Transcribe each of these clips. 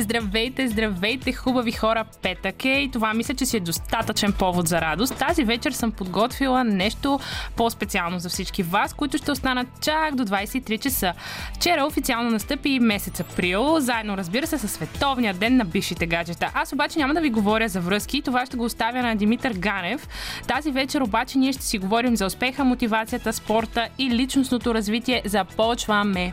Здравейте, здравейте, хубави хора, петък е и това мисля, че си е достатъчен повод за радост. Тази вечер съм подготвила нещо по-специално за всички вас, които ще останат чак до 23 часа. Вчера официално настъпи месец април, заедно разбира се с Световния ден на бившите гаджета. Аз обаче няма да ви говоря за връзки, това ще го оставя на Димитър Ганев. Тази вечер обаче ние ще си говорим за успеха, мотивацията, спорта и личностното развитие. Започваме!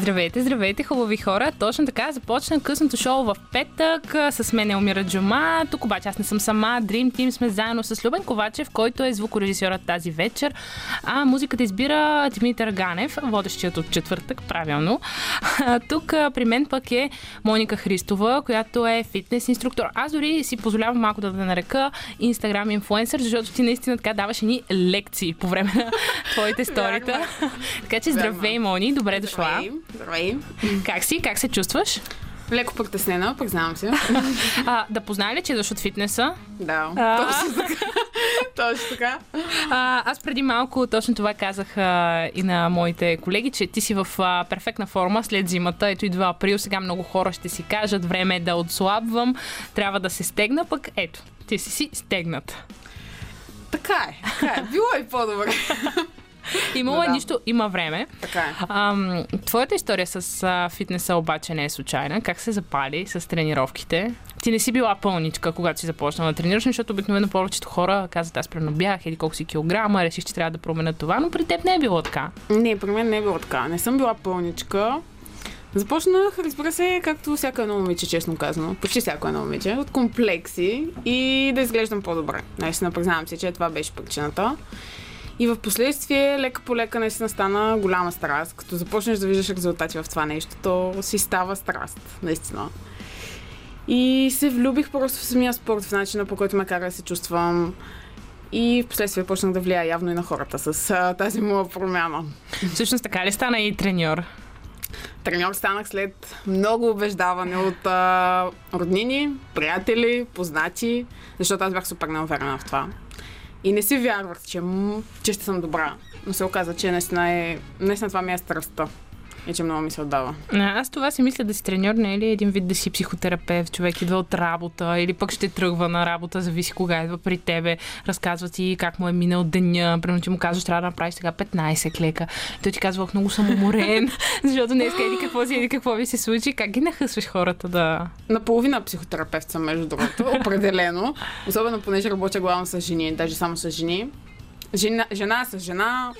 Здравейте, здравейте, хубави хора! Точно така започна късното шоу в петък с мен Елмира Джума. Тук обаче аз не съм сама. Dream Team сме заедно с Любен Ковачев, който е звукорежисьорът тази вечер. А музиката избира Димитър Ганев, водещият от четвъртък, правилно. А, тук при мен пък е Моника Христова, която е фитнес инструктор. Аз дори си позволявам малко да, да нарека инстаграм инфлуенсър, защото ти наистина така даваш ни лекции по време на твоите сторита. така че здравей, Мони, добре дошла. Здравей. Здравей. Как си? Как се чувстваш? Леко притеснена, признавам се. А, да познае ли, че идваш от фитнеса? Да, А. точно така. точно така. А, аз преди малко точно това казах а, и на моите колеги, че ти си в а, перфектна форма след зимата. Ето идва април, сега много хора ще си кажат, време е да отслабвам, трябва да се стегна, пък ето, ти си си стегнат. Така е, така е. Било и по-добре. Имало Да, е да. нищо, има време. Така е. Ам, твоята история с а, фитнеса обаче не е случайна. Как се запали с тренировките? Ти не си била пълничка, когато си започнала да тренираш, защото обикновено повечето хора казват, аз примерно бях или колко си килограма, реших, че трябва да променя това, но при теб не е било така. Не, при мен не е било така. Не съм била пълничка. Започнах, разбира се, както всяко едно момиче, честно казано. Почти всяко едно момиче. От комплекси и да изглеждам по-добре. Наистина признавам се, че това беше причината. И в последствие, лека по лека, наистина стана голяма страст. Като започнеш да виждаш резултати в това нещо, то си става страст, наистина. И се влюбих просто в самия спорт, в начина по който ме кара да се чувствам. И в последствие почнах да влияя явно и на хората с а, тази моя промяна. Всъщност така ли стана и треньор? Треньор станах след много убеждаване от а, роднини, приятели, познати, защото аз бях супер неуверена в това. И не си вярвах, че, че ще съм добра. Но се оказа, че наистина, е, наистина това ми е страстта. И че много ми се отдава. А, Аз това си мисля да си треньор, не е ли един вид да си психотерапевт, човек идва от работа или пък ще тръгва на работа, зависи кога идва при тебе, разказва ти как му е минал деня, примерно ти му казваш, трябва да направиш сега 15 клека. Той ти казва, «Ох, много съм уморен, защото днес еди какво си, еди какво ви се случи, как ги нахъсваш хората да... Наполовина психотерапевт съм, между другото, определено. Особено понеже работя главно с жени, даже само с жени. Жена, жена с жена.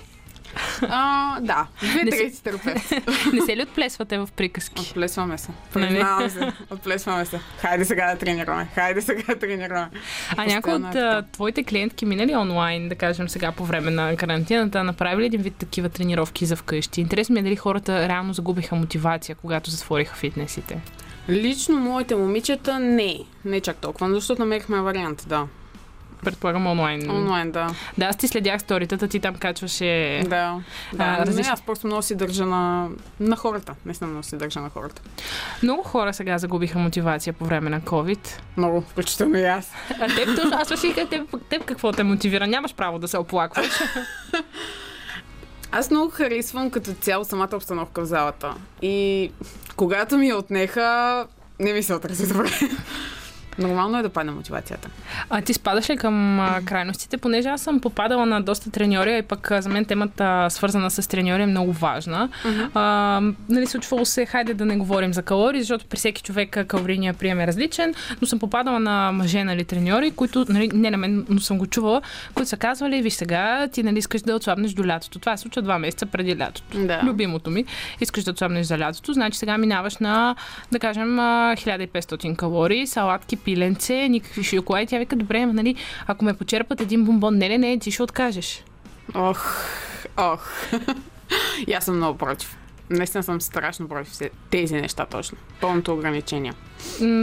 А, да, две трети терапевт. Не се ли отплесвате в приказки? Отплесваме се. Нали? Признавам се. Отплесваме се. Хайде сега да тренираме. Хайде сега да тренираме. А Постоянно от е а, твоите клиентки минали онлайн, да кажем сега по време на карантината, направили един вид такива тренировки за вкъщи? Интересно ми е дали хората реално загубиха мотивация, когато затвориха фитнесите. Лично моите момичета не. Не чак толкова, защото намерихме вариант, да. Предполагам онлайн. Онлайн, да. Да, аз ти следях сторитата, ти там качваше... Да. да. А, различни- Не, аз просто много си държа на, на хората. Наистина много си държа на хората. Много хора сега загубиха мотивация по време на COVID. Много, включително и аз. А теб, точно, аз теб, теб, теб какво те мотивира? Нямаш право да се оплакваш. Аз много харесвам като цяло самата обстановка в залата. И когато ми я отнеха, не ми се отрази добре. Нормално е да падне мотивацията. А ти спадаш ли към а, крайностите, понеже аз съм попадала на доста треньори, и пък а, за мен темата свързана с треньори е много важна. А, нали, случвало се, хайде да не говорим за калории, защото при всеки човек калорийния прием е различен, но съм попадала на мъже, нали, треньори, които, нали, не на мен, но съм го чувала, които са казвали, виж сега, ти нали, искаш да отслабнеш до лятото. Това се случва два месеца преди лятото. Да. Любимото ми. Искаш да отслабнеш за лятото, значи сега минаваш на, да кажем, а, 1500 калории, салатки, пиленце, никакви шоколади. Тя вика, добре, ама, нали, ако ме почерпат един бомбон, не, не, не, ти ще откажеш. Ох, ох. И аз съм много против. Наистина съм страшно против тези неща точно. Пълното ограничение.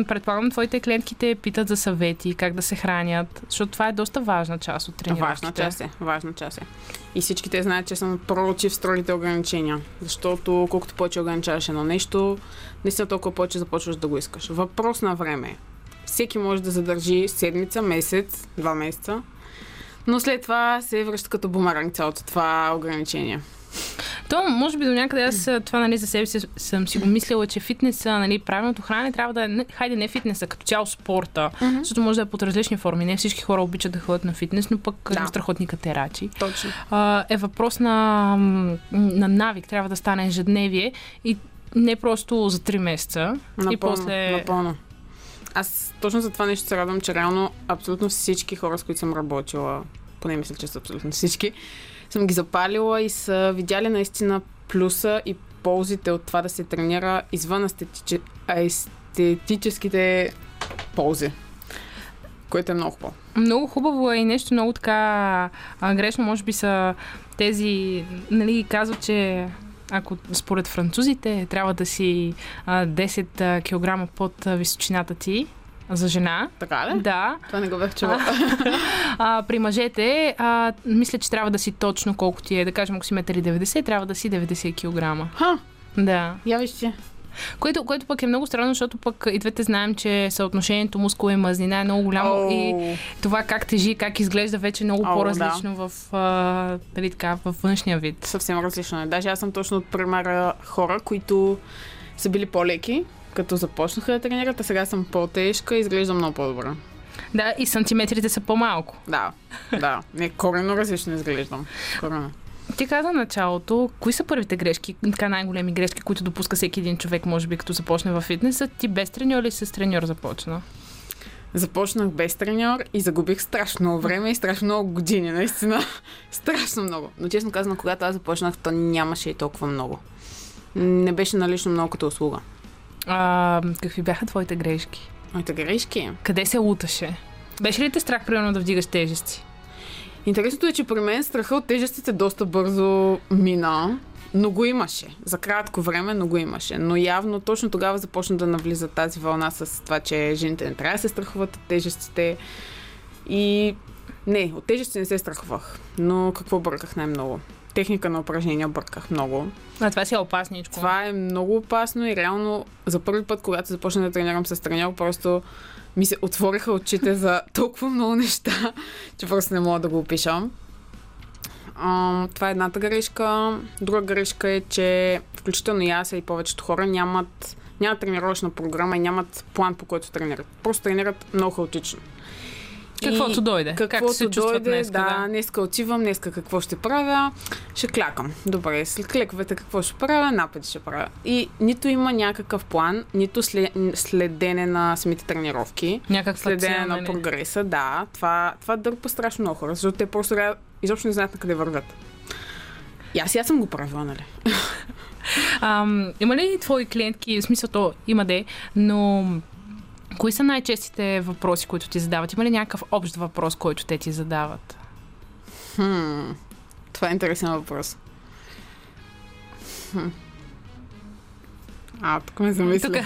Предполагам, твоите клиентки те питат за съвети, как да се хранят, защото това е доста важна част от тренировките. Важна част е. Важна част е. И всички те знаят, че съм против строгите ограничения. Защото колкото повече ограничаваш едно нещо, наистина толкова повече започваш да го искаш. Въпрос на време е. Всеки може да задържи седмица, месец, два месеца. Но след това се връща като бумеранг цялото това ограничение. То, може би до някъде аз това нали, за себе си съм си го мислила, че фитнеса, нали, правилното хранене трябва да е, хайде не фитнеса, като цяло спорта, Мгм. защото може да е под различни форми. Не всички хора обичат да ходят на фитнес, но пък Да. да. страхотни катерачи. Точно. А, е въпрос на, на навик, трябва да стане ежедневие и не просто за 3 месеца. Напълно, и после... напълно. Аз точно за това нещо се радвам, че реално абсолютно всички хора, с които съм работила, поне мисля, че са абсолютно всички, съм ги запалила и са видяли наистина плюса и ползите от това да се тренира извън естетиче... а, естетическите ползи. Което е много хубаво. Много хубаво е и нещо много така а, грешно, може би са тези, нали, казват, че ако според французите трябва да си а, 10 а, кг под височината ти за жена. Така ли? Да. Това не го бях чула. А, при мъжете, а, мисля, че трябва да си точно колко ти е. Да кажем, ако си 1,90 трябва да си 90 кг. Ха, Да. я вижте. Което, което пък е много странно, защото пък и двете знаем, че съотношението мускул и мазнина е много голямо и Оу. това как тежи, как изглежда вече е много О, по-различно в, а, нали така, във външния вид. съвсем различно е. Даже аз съм точно от примера хора, които са били по-леки, като започнаха да тренират, а сега съм по-тежка и изглеждам много по-добре. Да, и сантиметрите са по-малко. Да, да. Не, коренно различно изглеждам. Коренно. Ти каза началото, кои са първите грешки, така най-големи грешки, които допуска всеки един човек, може би, като започне във фитнеса? Ти без треньор или с треньор започна? Започнах без треньор и загубих страшно много време и страшно много години, наистина. страшно много. Но честно казано, когато аз започнах, то нямаше и толкова много. Не беше налично много като услуга. А, какви бяха твоите грешки? Моите грешки. Къде се луташе? Беше ли те страх, примерно, да вдигаш тежести? Интересното е, че при мен страха от тежестите доста бързо мина, но го имаше. За кратко време, но го имаше. Но явно точно тогава започна да навлиза тази вълна с това, че жените не трябва да се страхуват от тежестите. И не, от тежести не се страхувах. Но какво бърках най-много? Техника на упражнения бърках много. А, това си е опасничко. Това е много опасно и реално за първи път, когато започнах да тренирам с треньор, просто ми се отвориха очите за толкова много неща, че просто не мога да го опишам. А, това е едната грешка. Друга грешка е, че включително и аз и повечето хора нямат, нямат тренировъчна програма и нямат план по който тренират. Просто тренират много хаотично. Каквото И дойде. Каквото Както се дойде, днес. да, днеска отивам, днеска какво ще правя, ще клякам. Добре, след клековете какво ще правя, напади ще правя. И нито има някакъв план, нито след, следене на самите тренировки, Някаква следене на нали? прогреса, да, това, това дърпа страшно много хора, защото те просто изобщо не знаят на къде вървят. И аз, и аз съм го правила, нали? Ам, има ли твои клиентки, в смисъл то има де, но кои са най-честите въпроси, които ти задават? Има ли някакъв общ въпрос, който те ти задават? Хм, това е интересен въпрос. Хм. А, тук ме замисля. Тук.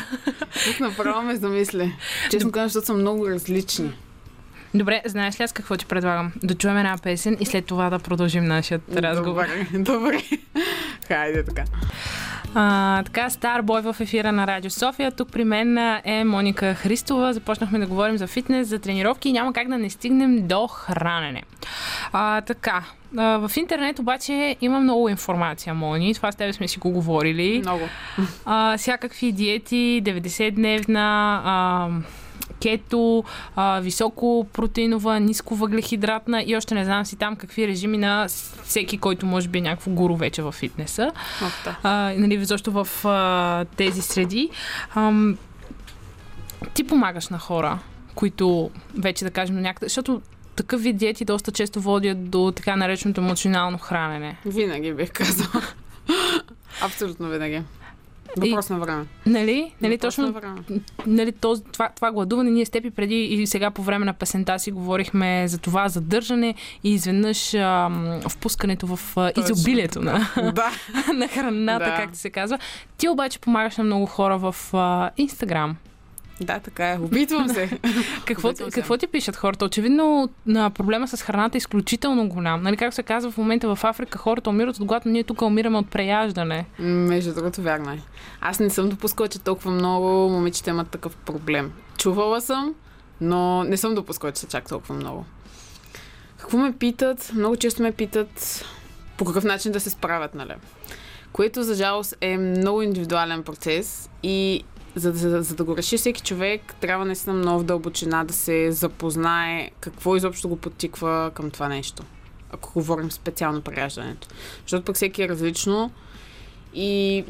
Тук направо ме замисля. Честно казвам, защото са много различни. Добре, знаеш ли аз какво ти предлагам? Да чуем една песен и след това да продължим нашия разговор. Добре, добре. Хайде така. А, така, стар бой в ефира на Радио София. Тук при мен е Моника Христова. Започнахме да говорим за фитнес, за тренировки и няма как да не стигнем до хранене. А, така, а, в интернет обаче има много информация, Мони. Това с тебе сме си го говорили. Много. а, всякакви диети, 90-дневна, а, кето, а, високо протеинова, ниско въглехидратна и още не знам си там какви режими на всеки, който може би е някакво гуру вече в фитнеса. А, нали, защо в а, тези среди. Ам, ти помагаш на хора, които вече да кажем някъде, защото такъв вид диети доста често водят до така нареченото емоционално хранене. Винаги бих казала. Абсолютно винаги. Въпрос на време. Нали? Нали Въпрос точно на време. нали, този, това, това гладуване, ние с теб и преди и сега по време на песента си говорихме за това задържане и изведнъж ам, впускането в а, изобилието на, Да. на храната, Да. както се казва. Ти обаче помагаш на много хора в а, Инстаграм. Да, така е. Опитвам се. Какво, Опитвам се. какво ти пишат хората? Очевидно на проблема с храната е изключително голям. Нали, как се казва в момента в Африка, хората умират от глад, но ние тук умираме от преяждане. Между другото, вярно е. Аз не съм допускала, че толкова много момичета имат такъв проблем. Чувала съм, но не съм допускала, че са чак толкова много. Какво ме питат? Много често ме питат по какъв начин да се справят, нали? Което, за жалост, е много индивидуален процес и за, за, за да го реши всеки човек, трябва наистина много дълбочина да се запознае какво изобщо го подтиква към това нещо. Ако говорим специално при раждането. Защото пък всеки е различно и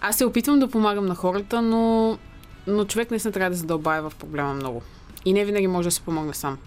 аз се опитвам да помагам на хората, но, но човек наистина трябва да задълбае в проблема много. И не винаги може да се помогне сам.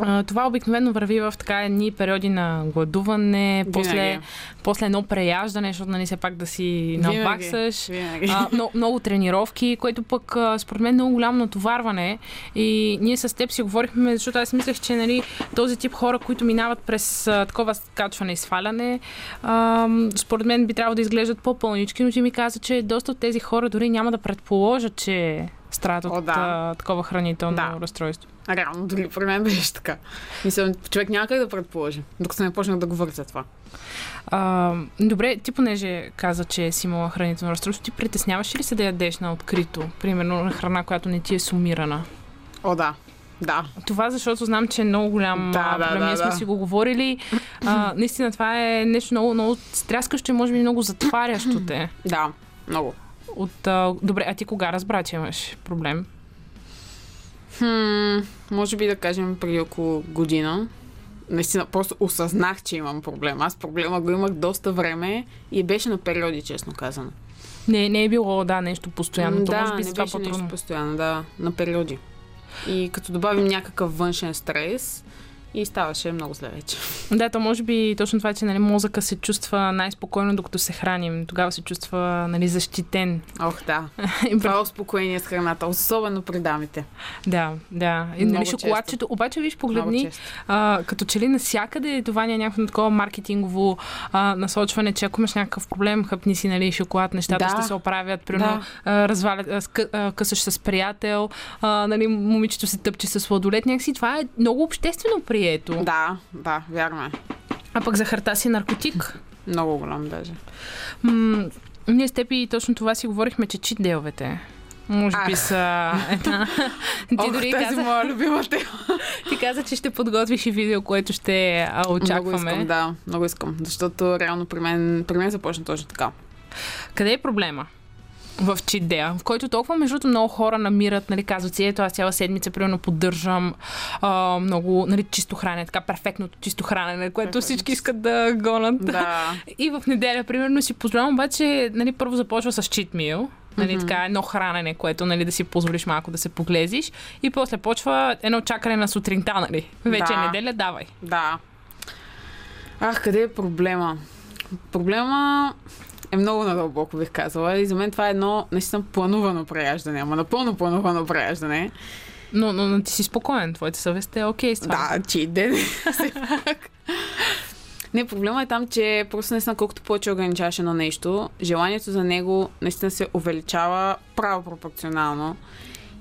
А, Това обикновено върви в така едни периоди на гладуване, после, после едно преяждане, защото нали все пак да си наваксаш. Винаги. А, много, много тренировки, което пък според мен е много голямо натоварване. И ние с теб си говорихме, защото аз мислех, че нали, този тип хора, които минават през а, такова скачване и сваляне, а, според мен би трябвало да изглеждат по-пълнички, но ти ми каза, че доста от тези хора дори няма да предположат, че страдат О, от да. а, такова хранително Да. разстройство. Реално, дори при мен беше така. Мисля, човек няма как да предположи, докато не почнах да говоря за това. А, добре, ти понеже каза, че си имала хранително разстройство, ти притесняваш ли се да ядеш на открито? Примерно на храна, която не ти е сумирана? О, да. Да. Това защото знам, че е много голям Да, да, да, проблем. да, Ние сме да. си го говорили. А, наистина, това е нещо много, много стряскащо, може би много затварящо те. Да. Много. От, а, добре, а ти кога разбра, че имаш проблем? Хм, може би да кажем преди около година. Наистина, просто осъзнах, че имам проблем. Аз проблема го имах доста време и беше на периоди, честно казано. Не, не е било, да, нещо постоянно. То да, може би не това беше нещо по-трудно. постоянно, да, на периоди. И като добавим някакъв външен стрес, и ставаше много зле вече. Да, то може би точно това, че нали, мозъка се чувства най-спокойно, докато се храним. Тогава се чувства нали, защитен. Ох, да. Това е успокоение с храната, особено при дамите. Да, да. И, нали, шоколадчето, обаче виж, погледни, а, като че ли насякъде това ни е някакво такова маркетингово а, насочване, че ако имаш някакъв проблем, хъпни си нали, шоколад, нещата Да. ще се оправят. Примерно, а, развалят, късаш с приятел, а, нали, момичето се тъпче с сладолет. Някакси това е много обществено прието. Да, да, вярно е. А пък захарта си наркотик. Много голям даже. М- ние с теб и точно това си говорихме, че чит-деловете може би са една... Ти Ох, дори тази каза, моя любима тема. ти каза, че ще подготвиш и видео, което ще а, Много очакваме. искам, да, много искам. Защото реално при мен, при мен започна точно така. Къде е проблема? В чит-дея, в който толкова между другото много хора намират, нали, казват си, ето аз цяла седмица примерно поддържам а, много, нали, чисто хранене, така перфектното чисто хранене, което всички искат да гонат. Да. И в неделя, примерно, си позволявам, обаче, нали, първо започва с чит мил, нали, Мгм. така едно хранене, което, нали, да си позволиш малко да се поглезиш и после почва едно чакане на сутринта, нали. Вече е Да. неделя, давай. Да. Ах, къде е проблема? Проблема е много надълбоко, бих казала. И за мен това е едно наистина планувано преяждане. Ама напълно планувано преяждане. Но, но, но ти си спокоен, твоята съвест е окей с това. Да, че ден. Не, проблема е там, че просто наистина колкото повече ограничаваш едно нещо, желанието за него наистина се увеличава право пропорционално.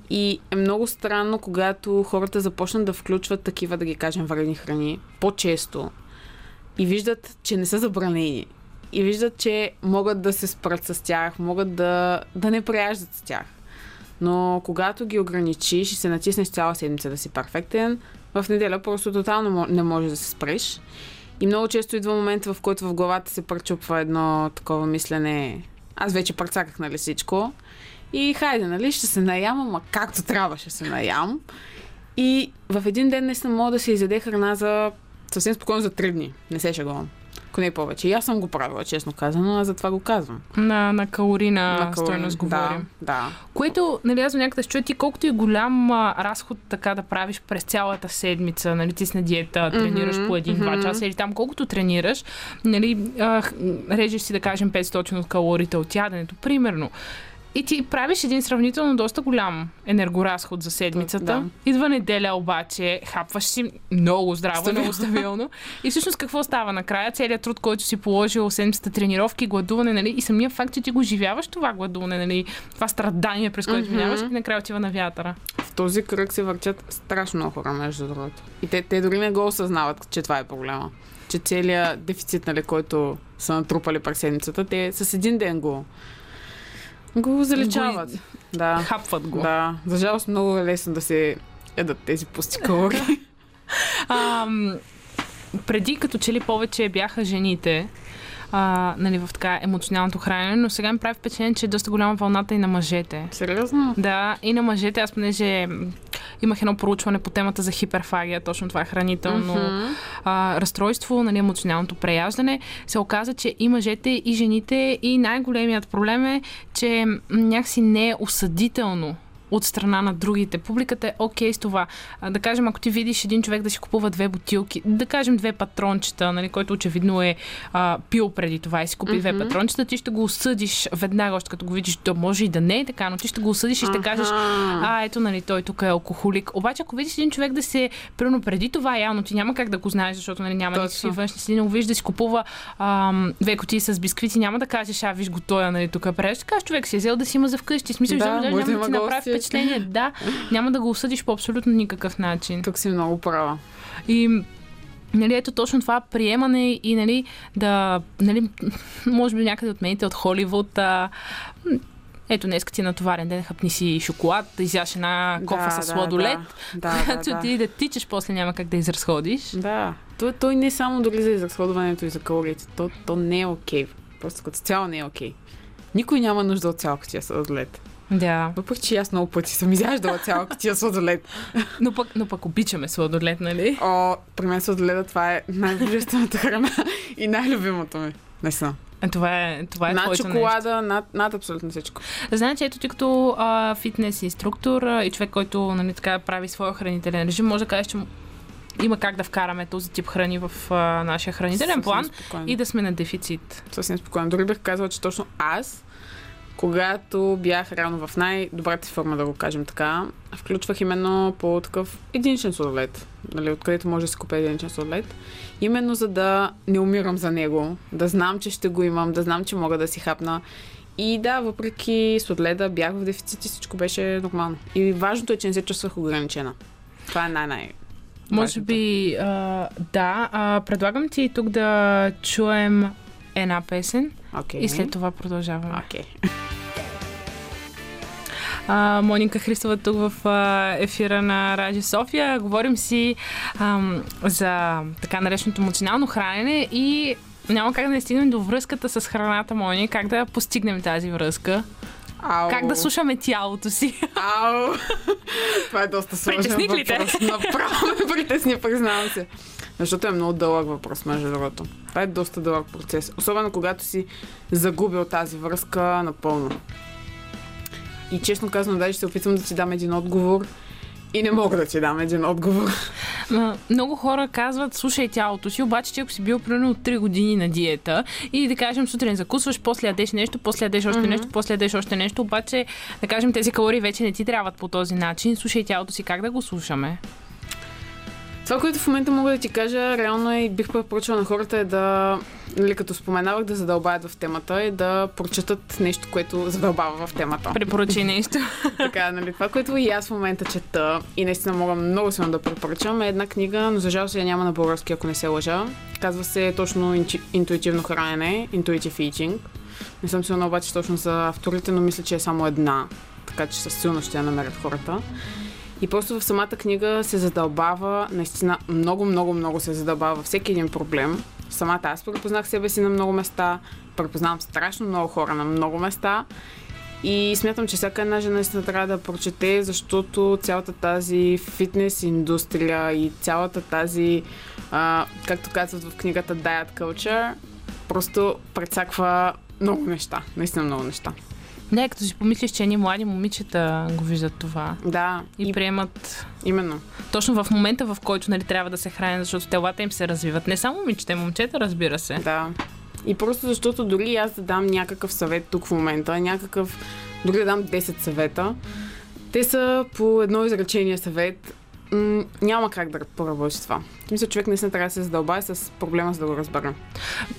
И е много странно, когато хората започнат да включват такива, да ги кажем, вредни храни по-често и виждат, че не са забранени. И виждат, че могат да се спрат с тях, могат да, да не преяждат с тях. Но когато ги ограничиш и се натиснеш цяла седмица да си перфектен, в неделя просто тотално не можеш да се спреш. И много често идва момент, в който в главата се пречупва едно такова мислене. Аз вече прецаках, нали всичко. И хайде, нали, ще се наям, ама както трябва ще се наям. И в един ден наистина мога да се изяде храна за съвсем спокойно за три дни. Не се шегувам. Ако не повече. И аз съм го правила, честно казано, а затова го казвам. На, на калорийна На калории. стойност говорим. Да, да. Което, нали, аз до някъде чуя ти колкото и голям а, разход така да правиш през цялата седмица, нали, ти си на диета, тренираш Мгм, по един-два мгм. часа или там колкото тренираш, нали, а, режеш си да кажем 500 от калориите от яденето, примерно. И ти правиш един сравнително доста голям енергоразход за седмицата. Да. Идва неделя обаче, хапваш си много здраво, Стабилно. много стабилно. И всъщност какво става накрая? Целият труд, който си положил, седмицата тренировки, гладуване, нали? И самия факт, че ти го живяваш това гладуване, нали? Това страдание, през което Мгм. минаваш, и накрая отива на вятъра. В този кръг се въртят страшно много хора, между другото. И те, те дори не го осъзнават, че това е проблема. Че целият дефицит, нали, който са натрупали през седмицата, те с един ден го, го заличават. Да, Хапват го. да. За жалост много е лесно да се ядат тези пусти калории. Ам, преди като че ли повече бяха жените, а, нали, в така емоционалното хранене, но сега ми прави впечатление, че е доста голяма вълната и на мъжете. Сериозно? Да, и на мъжете, аз понеже имах едно проучване по темата за хиперфагия, точно това е хранително Мгм. а, разстройство, нали, емоционалното преяждане, се оказа, че и мъжете, и жените, и най-големият проблем е, че някакси не е осъдително от страна на другите. Публиката е окей с това. А, да кажем, ако ти видиш един човек да си купува две бутилки, да кажем две патрончета, нали, който очевидно е а, пил преди това и си купи две Мгм. патрончета, ти ще го осъдиш веднага, още като го видиш, то може и да не е така, но ти ще го осъдиш и ще кажеш, Аха. а, ето, нали, той тук е алкохолик. Обаче, ако видиш един човек да се, примерно преди това, явно ти няма как да го знаеш, защото нали, няма никакви външни следи, но виж да си купува ам, две кутии с бисквити, няма да кажеш, а, виж го той, нали, тук преш. Ще кажеш, човек си е взел да си има за вкъщи. Смисъл, Да, да, да няма да ти направи. Впечатление. Да, няма да го осъдиш по абсолютно никакъв начин. Тук си много права. И Нали, ето точно това приемане и нали, да, нали, може би някъде отмените от Холивуд, а, ето днес ти е натоварен ден, хъпни си шоколад, да изяш една кофа да, с да, сладолет, Да, да, която да, ти да тичаш, после няма как да изразходиш. Да, той, той не е само дори за изразходването и за калориите. То, то не е окей. Просто като цяло не е окей. Никой няма нужда от цяла кутия сладолет. Да. Въпреки, че аз много пъти съм изяждала цяла кутия сладолет. Но пък, но пък обичаме сладолет, нали? О, при мен сладоледа това е най-божествената храна и най-любимото ми. Наистина. А, Това е, това е над твоето нещо. шоколада, над, над абсолютно всичко. Значи, ето ти като а, фитнес инструктор а, и човек, който нали, така, прави своя хранителен режим, може да кажеш, че има как да вкараме този тип храни в а, нашия хранителен Съвсем план спокойно. и да сме на дефицит. Съвсем спокойно. Дори бих казала, че точно аз, когато бях реално в най-добрата форма, да го кажем така, включвах именно по такъв единичен сладолет, нали, откъдето може да си купя единичен сладолет, именно за да не умирам за него, да знам, че ще го имам, да знам, че мога да си хапна. И да, въпреки сладоледа, бях в дефицит и всичко беше нормално. И важното е, че не се чувствах ограничена. Това е най-най. Може би, а, да. А, предлагам ти тук да чуем една песен Okay. и след това продължаваме. Окей. А, Моника Христова тук в а, ефира на Радио София. Говорим си ам, за така нареченото емоционално хранене и няма как да не стигнем до връзката с храната, Мони. Как да постигнем тази връзка? Ау. Как да слушаме тялото си? Ау! Това е доста сложен Притесних ли те? въпрос. Направо ме притесни, признавам се. Защото е много дълъг въпрос, между другото. Това е доста дълъг процес. Особено когато си загубил тази връзка напълно. И честно казано, даже се опитвам да ти дам един отговор и не мога да ти дам един отговор. Много хора казват, слушай тялото си, обаче ти ако си бил примерно от 3 години на диета и да кажем сутрин закусваш, после ядеш нещо, после ядеш още Мгм. нещо, после ядеш още нещо, обаче да кажем тези калории вече не ти трябват по този начин. Слушай тялото си, как да го слушаме? Това, което в момента мога да ти кажа, реално е и бих препоръчала на хората е да, нали, като споменавах, да задълбаят в темата и да прочетат нещо, което задълбава в темата. Препоръчи нещо. Така, нали, това, което и аз в момента чета и наистина мога много силно да препоръчам е една книга, но за жалост я няма на български, ако не се лъжа. Казва се точно интуитивно хранене, intuitive eating. Не съм сигурна обаче точно за авторите, но мисля, че е само една, така че със силно ще я намерят хората. И просто в самата книга се задълбава, наистина много, много, много се задълбава всеки един проблем. Самата аз препознах себе си на много места, препознавам страшно много хора на много места и смятам, че всяка една жена наистина трябва да прочете, защото цялата тази фитнес индустрия и цялата тази а, както казват в книгата Diet Culture, просто прецаква много неща. Наистина много неща. Не, като си помислиш, че едни млади момичета го виждат това. Да, И, и приемат именно. точно в момента, в който нали, трябва да се хранят, защото телата им се развиват. Не само момичета, момчета, разбира се. Да. И просто защото дори аз да дам някакъв съвет тук в момента, някакъв, дори да дам 10 съвета, те са по едно изречение съвет, м- няма как да поработи това. Мисля, човек наистина трябва да се задълбае с проблема, за да го разбера.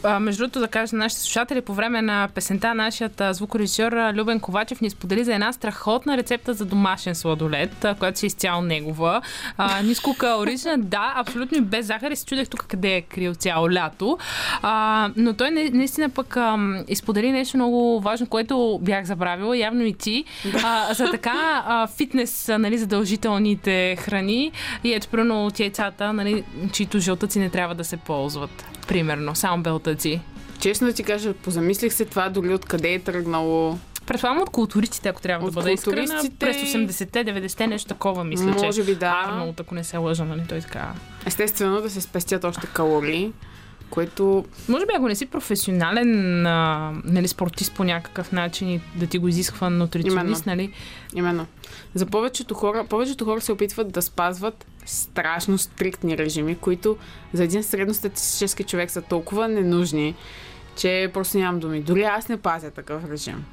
А, между другото, да кажа на нашите слушатели, по време на песента нашият звукорежисьор Любен Ковачев ни сподели за една страхотна рецепта за домашен сладолет, която си изцяло негова. А, нискокалорична, да, абсолютно и без захар. И се чудех тук къде е крил цяло лято. А, но той наистина пък а, изподели нещо много важно, което бях забравила, явно и ти, а, за така а, фитнес, нали, задължителните храни. И ето, примерно от яйцата, нали, чието жълтъци не трябва да се ползват. Примерно, само белтъци. Честно да ти кажа, позамислих се това дори откъде е тръгнало. Предполагам от културистите, ако трябва От да бъда искрена. През 80-те, 90-те, нещо такова, мисля, че. Може би да. Арнолд, ако не се лъжа, нали, той така. Естествено да се спестят още калории, което Може би, ако не си професионален а, нали, спортист по някакъв начин и да ти го изисква нутриционист, нали? Именно. За повечето хора, повечето хора се опитват да спазват страшно стриктни режими, които за един средностатистически човек са толкова ненужни, че просто нямам думи. Дори аз не пазя такъв режим.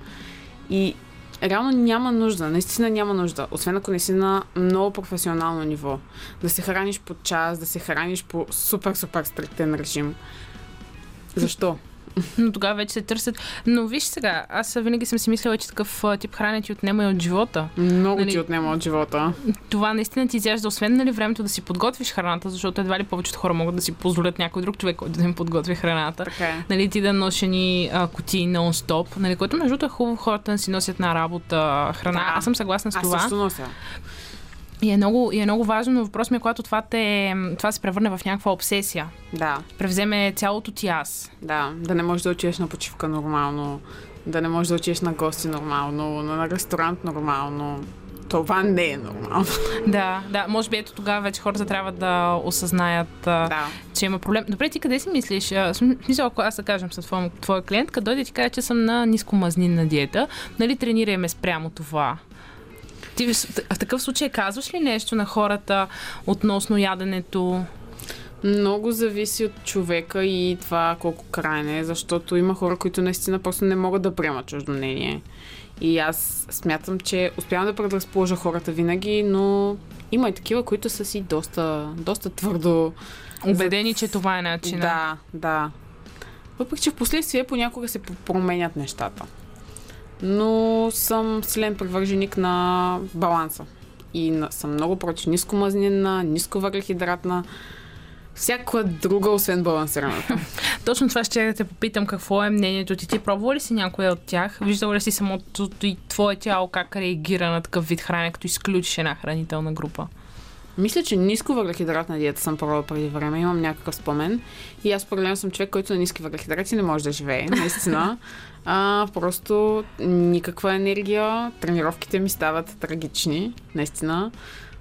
И реално няма нужда, наистина няма нужда, освен ако не си на много професионално ниво. Да се храниш по час, да се храниш по супер-супер стриктен режим. Защо? Но тогава вече се търсят. Но виж сега, аз винаги съм си мислила, че такъв тип хранене ти отнема и от живота. Много Нали- ти отнема от живота. Това наистина ти изяжда, освен нали, времето да си подготвиш храната, защото едва ли повечето хора могат да си позволят някой друг човек, който да им подготви храната. Така е. нали, ти да ношени а, кутии нон-стоп, нали, което между другото е хубаво хората да си носят на работа храна. Да. Аз съм съгласна с Аз това. също нося. И е, много, и е много важно, но въпрос ми е, когато това, те, това се превърне в някаква обсесия. Да. Превземе цялото ти аз. Да, да не можеш да отидеш на почивка нормално, да не можеш да отидеш на гости нормално, на ресторант нормално. Това не е нормално. Да, да, може би ето тогава вече хората трябва да осъзнаят, Да. че има проблем. Добре, ти къде си мислиш? Смисъл, ако аз да кажем с твоя, твоя клиент, като дойде ти каже, че съм на нискомазнинна диета, нали тренираме спрямо това? Ти в, такъв случай казваш ли нещо на хората относно яденето? Много зависи от човека и това колко крайен е, защото има хора, които наистина просто не могат да приемат чуждо мнение. И аз смятам, че успявам да предразположа хората винаги, но има и такива, които са си доста, доста твърдо Убедени, че това е начинът. Да, да. Въпреки, че в последствие понякога се променят нещата. Но съм силен привърженик на баланса. И на, съм много против нискомазнина, нисковъглехидратна, всяка друга, освен балансираната. Точно това ще да те попитам какво е мнението ти. Ти пробвала ли си някоя от тях? Виждала ли си самото и твое тяло как реагира на такъв вид хранене, като изключиш една хранителна група? Мисля, че ниско въглехидратна диета съм пробвала преди време. Имам някакъв спомен. И аз определено съм човек, който на ниски въглехидрати не може да живее. Наистина. А, просто никаква енергия. Тренировките ми стават трагични. Наистина.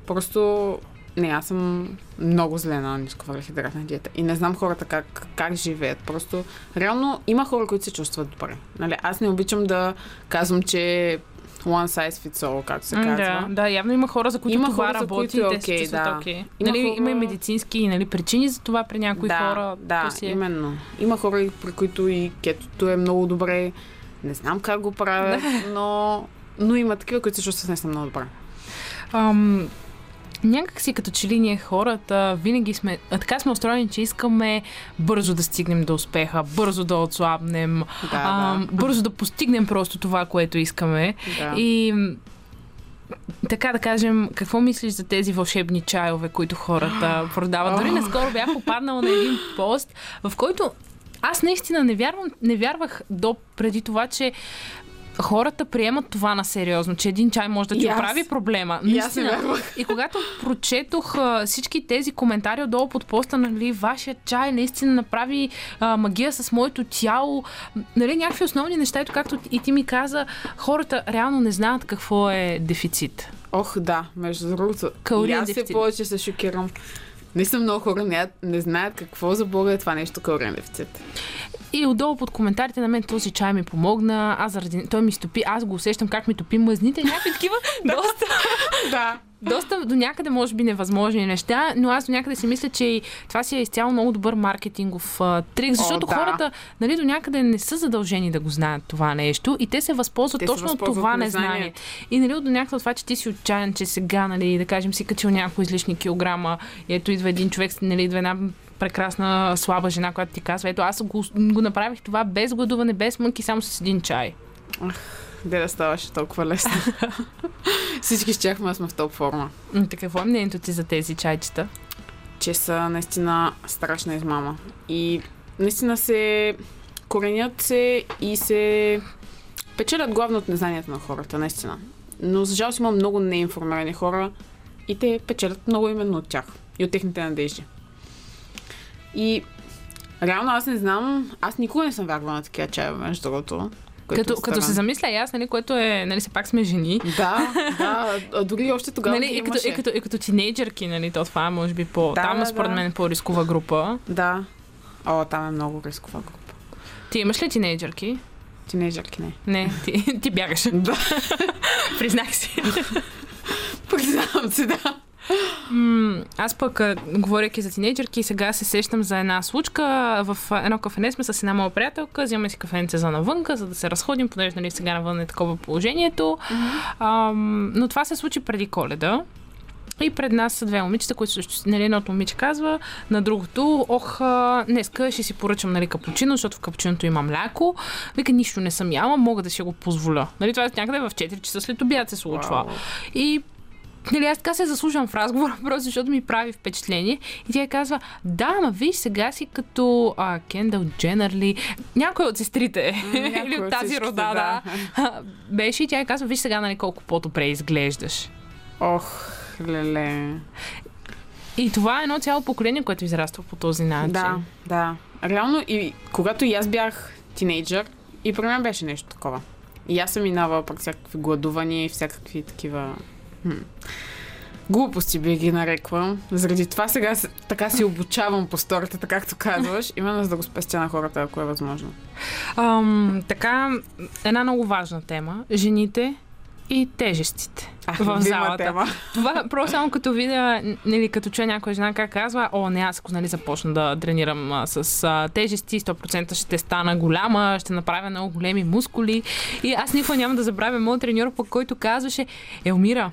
Просто не, аз съм много зле на ниско въглехидратна диета. И не знам хората как, как живеят. Просто реално има хора, които се чувстват добре. Нали? Аз не обичам да казвам, че one size fits all, както се казва. Да, да, явно има хора, за които Има това хора, за работи които е и те чувстват да. окей. Има Нали, хора- има и медицински нали, причини за това при някои да, хора. Да, си е. именно. Има хора, при които и кетото е много добре. Не знам как го правят, но, но има такива, които се чувстват наистина много добре. Ам, някак си като че ли ние хората винаги сме, а така сме устроени, че искаме бързо да стигнем до успеха, бързо да отслабнем, Да, ам, бързо да постигнем просто това, което искаме. да. И така да кажем, какво мислиш за тези вълшебни чайове, които хората продават? Дори наскоро бях попаднала на един пост, в който аз наистина не, вярвам, не вярвах до преди това, че хората приемат това на сериозно, че един чай може да ти аз. оправи проблема. Не вярвах. И когато прочетох а, всички тези коментари отдолу под поста, нали, вашия чай наистина направи а, магия с моето тяло, нали, някакви основни неща, ето както и ти ми каза, хората реално не знаят какво е дефицит. Ох, да, между другото. Калориен аз дефицит. повече се шокирам. Наистина много хора не, не знаят какво за Бога е това нещо калориен дефицит. И отдолу под коментарите на мен този чай ми помогна, аз заради... той ми стопи, аз го усещам как ми топи мъзните, някакви такива доста, Да. доста до някъде може би невъзможни неща, но аз до някъде си мисля, че и това си е изцяло много добър маркетингов а, трик, защото да. хората нали, до някъде не са задължени да го знаят това нещо и те се възползват Те точно от възползват това от незнание. незнанието. И нали, до някъде от това, че ти си отчаян, че сега, нали, да кажем, си качил няколко излишни килограма и ето идва един човек, нали, идва една прекрасна, слаба жена, която ти казва, ето аз го, го направих това без гладуване, без мънки, само с един чай. Де да ставаше толкова лесно. Всички щяхме да сме в топ форма. Така, какво е мнението ти за тези чайчета? Че са наистина страшна измама. И наистина се коренят се и се печелят главно от незнанието на хората, наистина. Но за жалост има много неинформирани хора и те печелят много именно от тях и от техните надежди. И реално аз не знам, аз никога не съм вярвала на такива чаеве, между другото. Като, е като се замисля и аз, нали, което е, нали, все пак сме жени. Да, да, дори още тогава Нали, и, като, и, като, и като тинейджърки, нали, то това е може би по... Да, там да, според да. мен е по-рискова група. Да. О, там е много рискова група. Ти имаш ли тинейджърки? Тинейджърки не. Не, ти, ти бягаш. Да. Признах си. Признавам си, да. Аз пък, говоряки за тинейджърки, сега се сещам за една случка. В едно кафене сме с една моя приятелка, взимаме си кафенце за навънка, за да се разходим, понеже нали, сега навън е такова положението. Ам, но това се случи преди коледа. И пред нас са две момичета, които също, нали, едното момиче казва на другото, ох, днеска ще си поръчам нали, капучино, защото в капучиното има мляко. Вика, нищо не съм яла, мога да си го позволя. Нали, това е някъде в 4 часа след обяд се случва. Вау. И Нали, аз така се заслужвам в разговора, просто защото ми прави впечатление. И тя казва, да, ма виж, сега си като а, Кендъл Дженър ли, някой от сестрите, или от тази рода, да. да. Беше и тя казва, виж сега, нали, колко по-добре изглеждаш. Ох, леле. И това е едно цяло поколение, което израства по този начин. Да, да. Реално, и когато и аз бях тинейджър, и при мен беше нещо такова. И аз съм минавала през всякакви гладувания и всякакви такива... Хм. Глупости би ги нарекла. Заради това сега така си обучавам по сторията, както казваш, именно за да го спестя на хората, ако е възможно. Ам, така, една много важна тема. Жените и тежестите Ах, в залата. тема. Това просто само като видя, нали, като чуя някоя жена как казва, о, не, аз ако нали, започна да тренирам а, с а, тежести, 100% ще стана голяма, ще направя много големи мускули. И аз никога няма да забравя моят треньор, по който казваше, Елмира,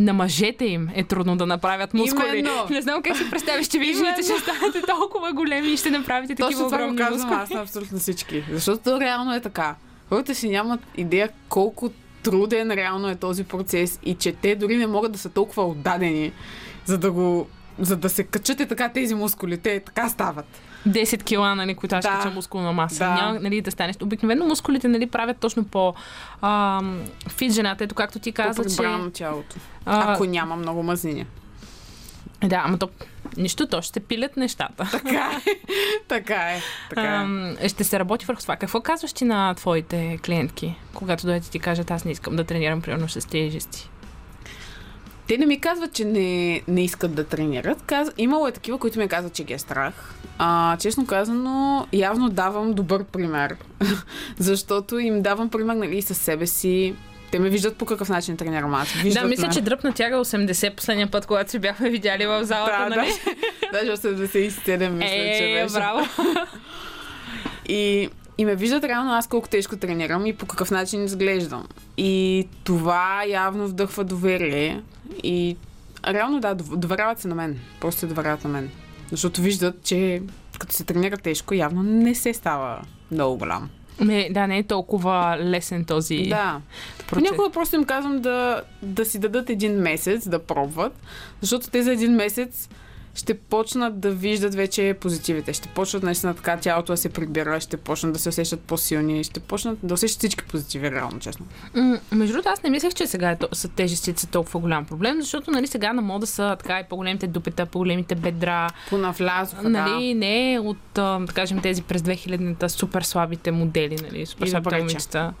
на мъжете им е трудно да направят мускули. Именно. Не знам как си представиш, че вие жените ще станете толкова големи и ще направите такива Точно това го огромни казвам мускули. аз на абсолютно всички. Защото реално е така. Хората си нямат идея колко труден реално е този процес и че те дори не могат да са толкова отдадени, за да го за да се качат и така тези мускули. Те така стават. 10 кила, нали, които аз Да. кача мускулна маса. Да. Няма нали, да станеш. Обикновено мускулите нали, правят точно по ам, фит жената. Ето както ти каза, че... Тялото. а, Ако няма много мазнини. Да, ама то нищо, то ще пилят нещата. Така е. така е. Така е. Ам, ще се работи върху това. Какво казваш ти на твоите клиентки, когато дойдат и ти кажат, аз не искам да тренирам примерно с тежести? Те не ми казват, че не, не искат да тренират. Каз... Имало е такива, които ми казват, че ги е страх. А, честно казано, явно давам добър пример. Защото им давам пример нали, и със себе си. Те ме виждат по какъв начин тренирам аз. Виждат да, мисля, ме. че дръпна тяга 80 последния път, когато си бяхме видяли в залата, Да, нали? да. Даже 87 мисля, че Е, беше. браво. И, и ме виждат реално аз колко тежко тренирам и по какъв начин изглеждам. И това явно вдъхва доверие. И реално да, дов- доверяват се на мен. Просто се доверяват на мен. Защото виждат, че като се тренира тежко, явно не се става много голям. Не, да, не е толкова лесен този Да. процес. Понякога просто им казвам да, да си дадат един месец да пробват, защото те за един месец ще почнат да виждат вече позитивите. Ще почнат наистина така тялото да се прибира, ще почнат да се усещат по-силни, ще почнат да усещат всички позитиви, реално, честно. М, Между другото, аз не мислех, че сега е, то- са тежестите толкова голям проблем, защото нали, сега на мода са така и по-големите дупета, по-големите бедра. Понавлязоха, Нали, не от, да кажем, тези през 2000-та супер слабите модели, нали, супер слабите момичета.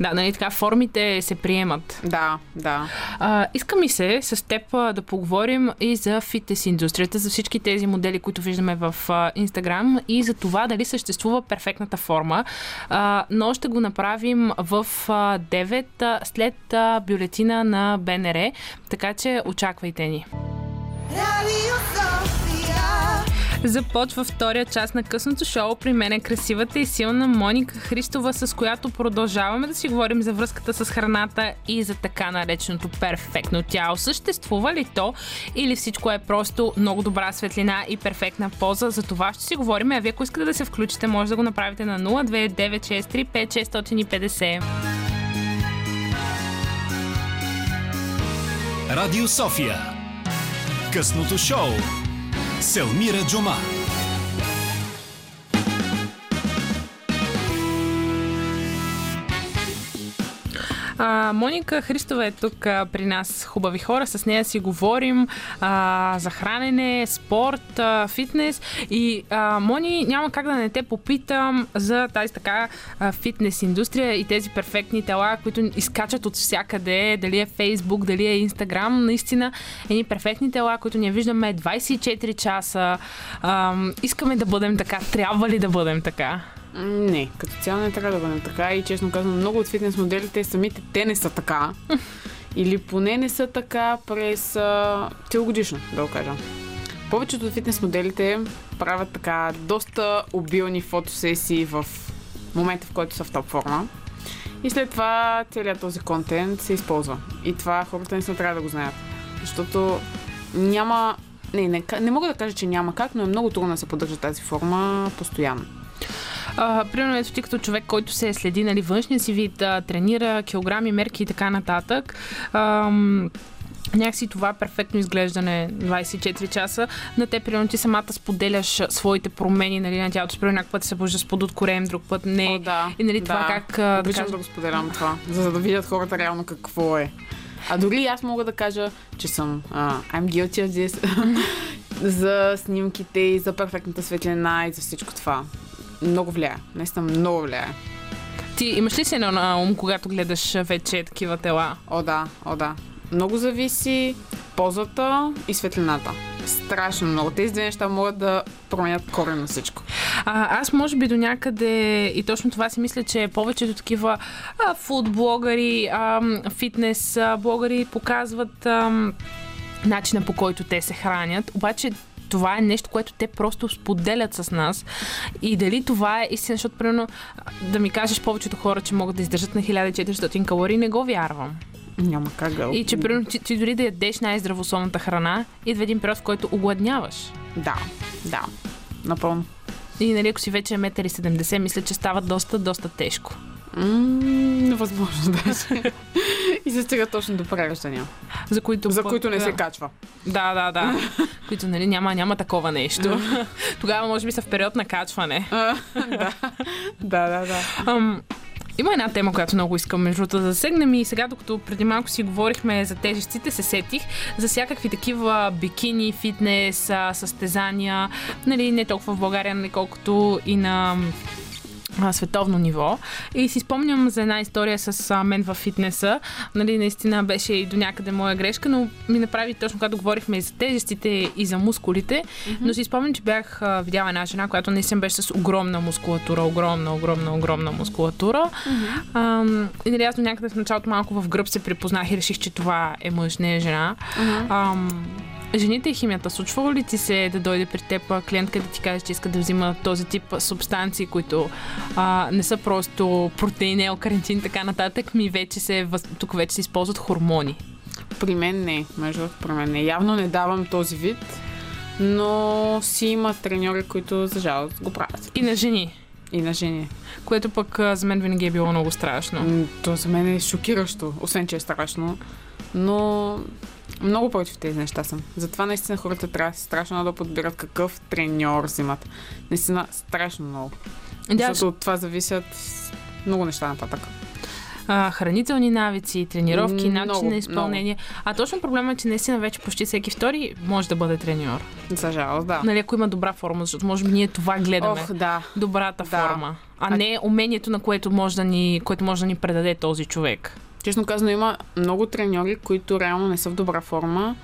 Да, нали, така, формите се приемат. да. Да, да. А, иска ми се с теб да поговорим и за фитнес индустрията. Истината за всички тези модели, които виждаме в Инстаграм и за това дали съществува перфектната форма. Но ще го направим в а, 9 а, след бюлетина на БНР, така че очаквайте ни. Sofia. Започва втория част на късното шоу. При мен е красивата и силна Моника Христова, с която продължаваме да си говорим за връзката с храната и за така нареченото перфектно тяло. Съществува ли то или всичко е просто много добра светлина и перфектна поза? За това ще си говорим. А вие, ако искате да се включите, може да го направите на 029635650. Радио София. Късното шоу. Селмира Джума. А, Моника Христова е тук а, при нас, хубави хора. С нея си говорим а, за хранене, спорт, а, фитнес. И а, Мони, няма как да не те попитам за тази така а, фитнес индустрия и тези перфектни тела, които изкачат от всякъде, дали е Фейсбук, дали е Инстаграм. Наистина, едни перфектни тела, които ние виждаме 24 часа. А, искаме да бъдем така. Трябва ли да бъдем така? Не, като цяло не трябва да бъдем така и честно казвам, много от фитнес моделите самите те не са така. Или поне не са така през а, целогодишно, да го кажа. Повечето от фитнес моделите правят така доста обилни фотосесии в момента, в който са в топ форма. И след това целият този контент се използва. И това хората не трябва да го знаят. Защото няма... Не, не, не мога да кажа, че няма как, но е много трудно да се поддържа тази форма постоянно. А, примерно, ето ти като човек, който се следи нали, външния си вид, а, тренира килограми, мерки и така нататък. Ам, някакси това перфектно изглеждане 24 часа. На те, примерно, ти самата споделяш а, своите промени нали, на тялото. Примерно, някакъв път се събужда с под корем, друг път не. О, да. И нали, това да. как... а, Да Обичам кажа... да го споделям това, за да видят хората реално какво е. А дори аз мога да кажа, че съм uh, I'm guilty of this за снимките и за перфектната светлина и за всичко това. Много влияе. Наистина много влияе. Ти имаш ли си едно на ум, когато гледаш вече такива тела? О, да, о, да. Много зависи позата и светлината. Страшно много. Тези две неща могат да променят корен на всичко. А, аз може би до някъде и точно това си мисля, че повечето такива а, фудблогъри, а, фитнес а, блогъри показват а, начина по който те се хранят. Обаче това е нещо, което те просто споделят с нас. И дали това е истина, защото, примерно, да ми кажеш повечето хора, че могат да издържат на 1400 калории, не го вярвам. Няма как да... И че, примерно, ти, ти дори да ядеш най-здравословната храна, идва един период, в който огладняваш. Да, да. Напълно. И нали, ако си вече 1,70 м, мисля, че става доста, доста тежко. Невъзможно даже. и се стига точно до пререждания, За които, за които не се качва. Да, да, да. които, нали, няма, няма такова нещо. Тогава, може би, са в период на качване. Да, да, да. да. Ам, има една тема, която много искам между другото да засегнем и сега, докато преди малко си говорихме за тежестите, се сетих за всякакви такива бикини, фитнес, състезания, нали, не толкова в България, нали, колкото и на а, световно ниво. И си спомням за една история с а, мен в фитнеса. Нали, наистина беше и до някъде моя грешка, но ми направи точно когато говорихме и за тежестите и за мускулите. Mm-hmm. Но си спомням, че бях а, видяла една жена, която наистина беше с огромна мускулатура, огромна, огромна, огромна мускулатура. Mm-hmm. А, и нали, аз до някъде в началото малко в гръб се припознах и реших, че това е мъж, не е жена. Мгм. Ам, Жените и химията, случва ли ти се да дойде при теб клиентка да ти каже, че иска да взима този тип субстанции, които а, не са просто протеин, елкарентин и така нататък, ми вече се, тук вече се използват хормони. При мен не, между при мен не. Явно не давам този вид, но си има треньори, които за жалост го правят. И на жени, И на жени. което пък за мен винаги е било много страшно. То за мен е шокиращо, освен че е страшно. Но много против тези неща съм. Затова наистина хората трябва страшно много да подбират какъв треньор взимат. Наистина страшно много. Да, Защото от това зависят много неща нататък. а, хранителни навици, тренировки, Много, начин на изпълнение. А точно проблема е, че наистина вече почти всеки втори може да бъде треньор. За жалост, да. Нали, ако има добра форма, защото може би ние това гледаме. Ох, да. добрата Да. форма, а не умението, на което може да ни, което може да ни предаде този човек. Честно казано, има много треньори, които реално не са в добра форма,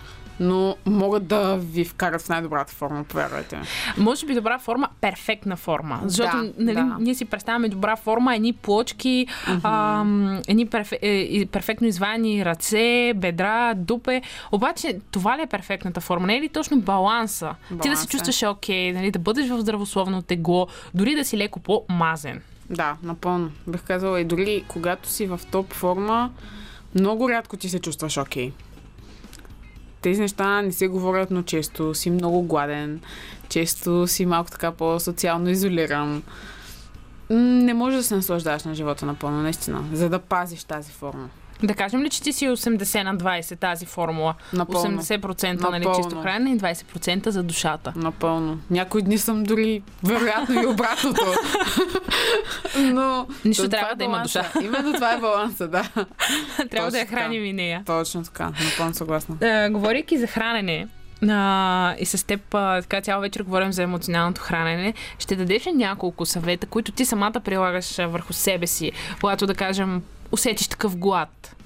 но могат да ви вкарат в най-добрата форма, повярвайте. Може би добра форма, перфектна форма. Защото Да, нали, да. ние си представяме добра форма, едни плочки, ам, едни перфе, е, перфектно извани ръце, бедра, дупе. Обаче това ли е перфектната форма? Не е ли точно баланса? Ти да се Баланса. чувстваш окей, нали, да бъдеш в здравословно тегло, дори да си леко по-мазен. Да, напълно. Бих казала и дори когато си в топ форма, много рядко ти се чувстваш окей. Тези неща не се говорят, но често си много гладен, често си малко така по-социално изолиран. Не можеш да се наслаждаваш на живота напълно, наистина, за да пазиш тази форма. Да кажем ли, че ти си 80 на 20 тази формула? Напълно. 80% нали, Напълно. чисто хранене и 20% за душата. Напълно. Някои дни съм дори, вероятно и обратното. Но... Нищо това трябва е да има душа. Именно това е баланса, да. Трябва да я храним и нея. Точно така, напълно съгласна. А, говорейки за хранене, а, и с теб а, така цял вечер говорим за емоционалното хранене, ще дадеш ли няколко съвета, които ти самата прилагаш а, върху себе си, когато да кажем усетиш такъв глад,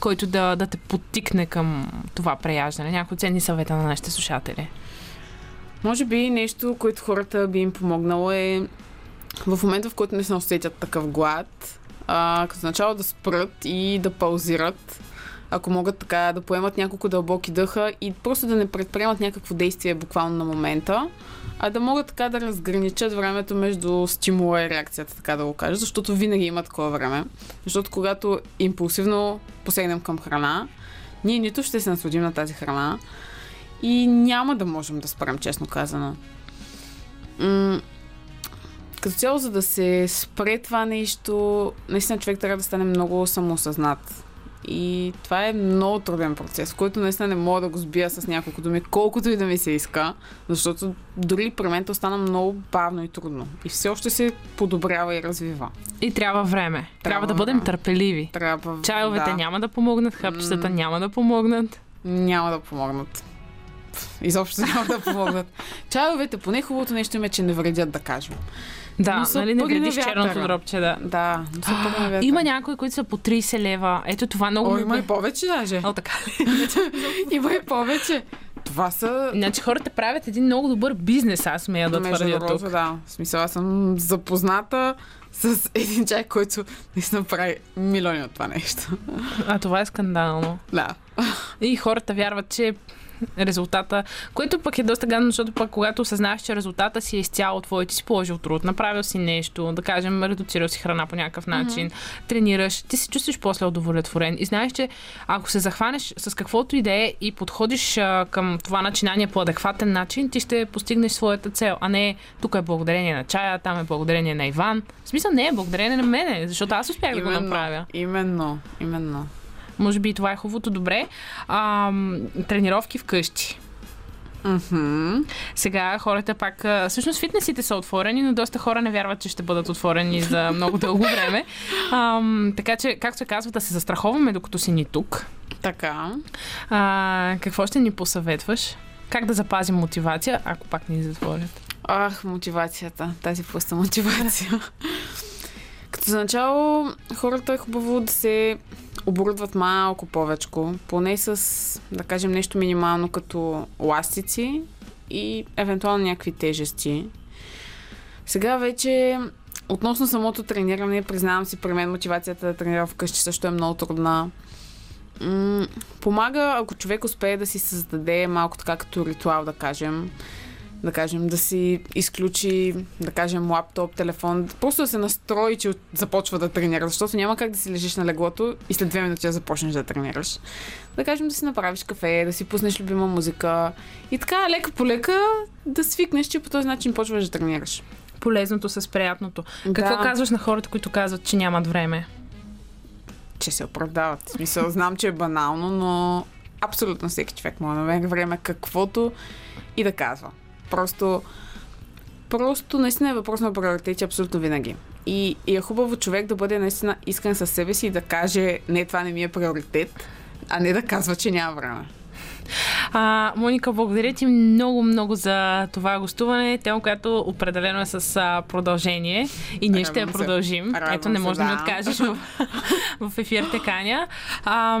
който да, да те подтикне към това преяждане? Някои ценни съвета на нашите слушатели. Може би нещо, което хората би им помогнало е в момента, в който не се усетят такъв глад, а, като начало да спрат и да паузират, ако могат така да поемат няколко дълбоки дъха и просто да не предприемат някакво действие буквално на момента, а да могат така да разграничат времето между стимула и реакцията, така да го кажа, защото винаги има такова време. Защото когато импулсивно посегнем към храна, ние нито ще се насладим на тази храна, и няма да можем да спрем, честно казано. М- като цяло, за да се спре това нещо, наистина човек трябва да стане много самоосъзнат. И това е много труден процес, който наистина не мога да го сбия с няколко думи, колкото и да ми се иска, защото дори при мен то стана много бавно и трудно. И все още се подобрява и развива. И трябва време. Трябва, Трябва да бъдем търпеливи. Трябва. Чайовете да, няма да помогнат, хапчетата М. няма да помогнат. Няма да помогнат. Изобщо няма да помогнат. Чайовете, поне хубавото нещо им е, че не вредят, да кажем. Да, Но са нали не на вредиш черното дропче, да. Да, но са пък на вятъра. Има някои, които са по 30 лева. Ето това много О, ми има и повече даже. О, така ли? Има и повече. Това са... Значи хората правят един много добър бизнес, аз смея да Между твърдя другото, тук. да. В смисъл, аз съм запозната с един човек, който наистина прави милиони от това нещо. А това е скандално. Да. И хората вярват, че резултата, което пък е доста гадно, защото пък когато осъзнаваш, че резултата си е изцяло твой, ти си положил труд, направил си нещо, да кажем, редуцирал си храна по някакъв начин, mm-hmm. тренираш, ти се чувстваш после удовлетворен и знаеш, че ако се захванеш с каквото и да е и подходиш а, към това начинание по адекватен начин, ти ще постигнеш своята цел, а не тук е благодарение на чая, там е благодарение на Иван. В смисъл не е благодарение на мене, защото аз успях да го направя. Именно, именно. Може би и това е хубавото. Добре. А, тренировки вкъщи. Мгм. Сега хората пак... Всъщност фитнесите са отворени, но доста хора не вярват, че ще бъдат отворени за много дълго време. Ам, така че, както се казва, да се застраховаме, докато си ни тук. Така. А, какво ще ни посъветваш? Как да запазим мотивация, ако пак ни затворят? Ах, мотивацията. Тази пуста мотивация. Като за начало, хората е хубаво да се оборудват малко повече, поне с, да кажем, нещо минимално като ластици и евентуално някакви тежести. Сега вече, относно самото трениране, признавам си, при мен мотивацията да тренира вкъщи също е много трудна. Помага, ако човек успее да си създаде малко така като ритуал, да кажем, да кажем, да си изключи, да кажем, лаптоп, телефон, просто да се настрои, че започва да тренира, защото няма как да си лежиш на леглото и след две минути да започнеш да тренираш. Да кажем, да си направиш кафе, да си пуснеш любима музика и така, лека по лека да свикнеш, че по този начин почваш да тренираш. Полезното с приятното. Какво да, казваш на хората, които казват, че нямат време? Че се оправдават. В смисъл, знам, че е банално, но абсолютно всеки човек може да намери време каквото и да казва. Просто, просто наистина е въпрос на приоритети абсолютно винаги. И, и е хубаво човек да бъде наистина искрен със себе си и да каже, не, това не ми е приоритет, а не да казва, че няма време. А, Моника, благодаря ти много, много за това гостуване. Тема, която определено е с а, продължение и ние ще я продължим. Радвам Ето, не се, можеш да ми откажеш в, в ефир те каня. А,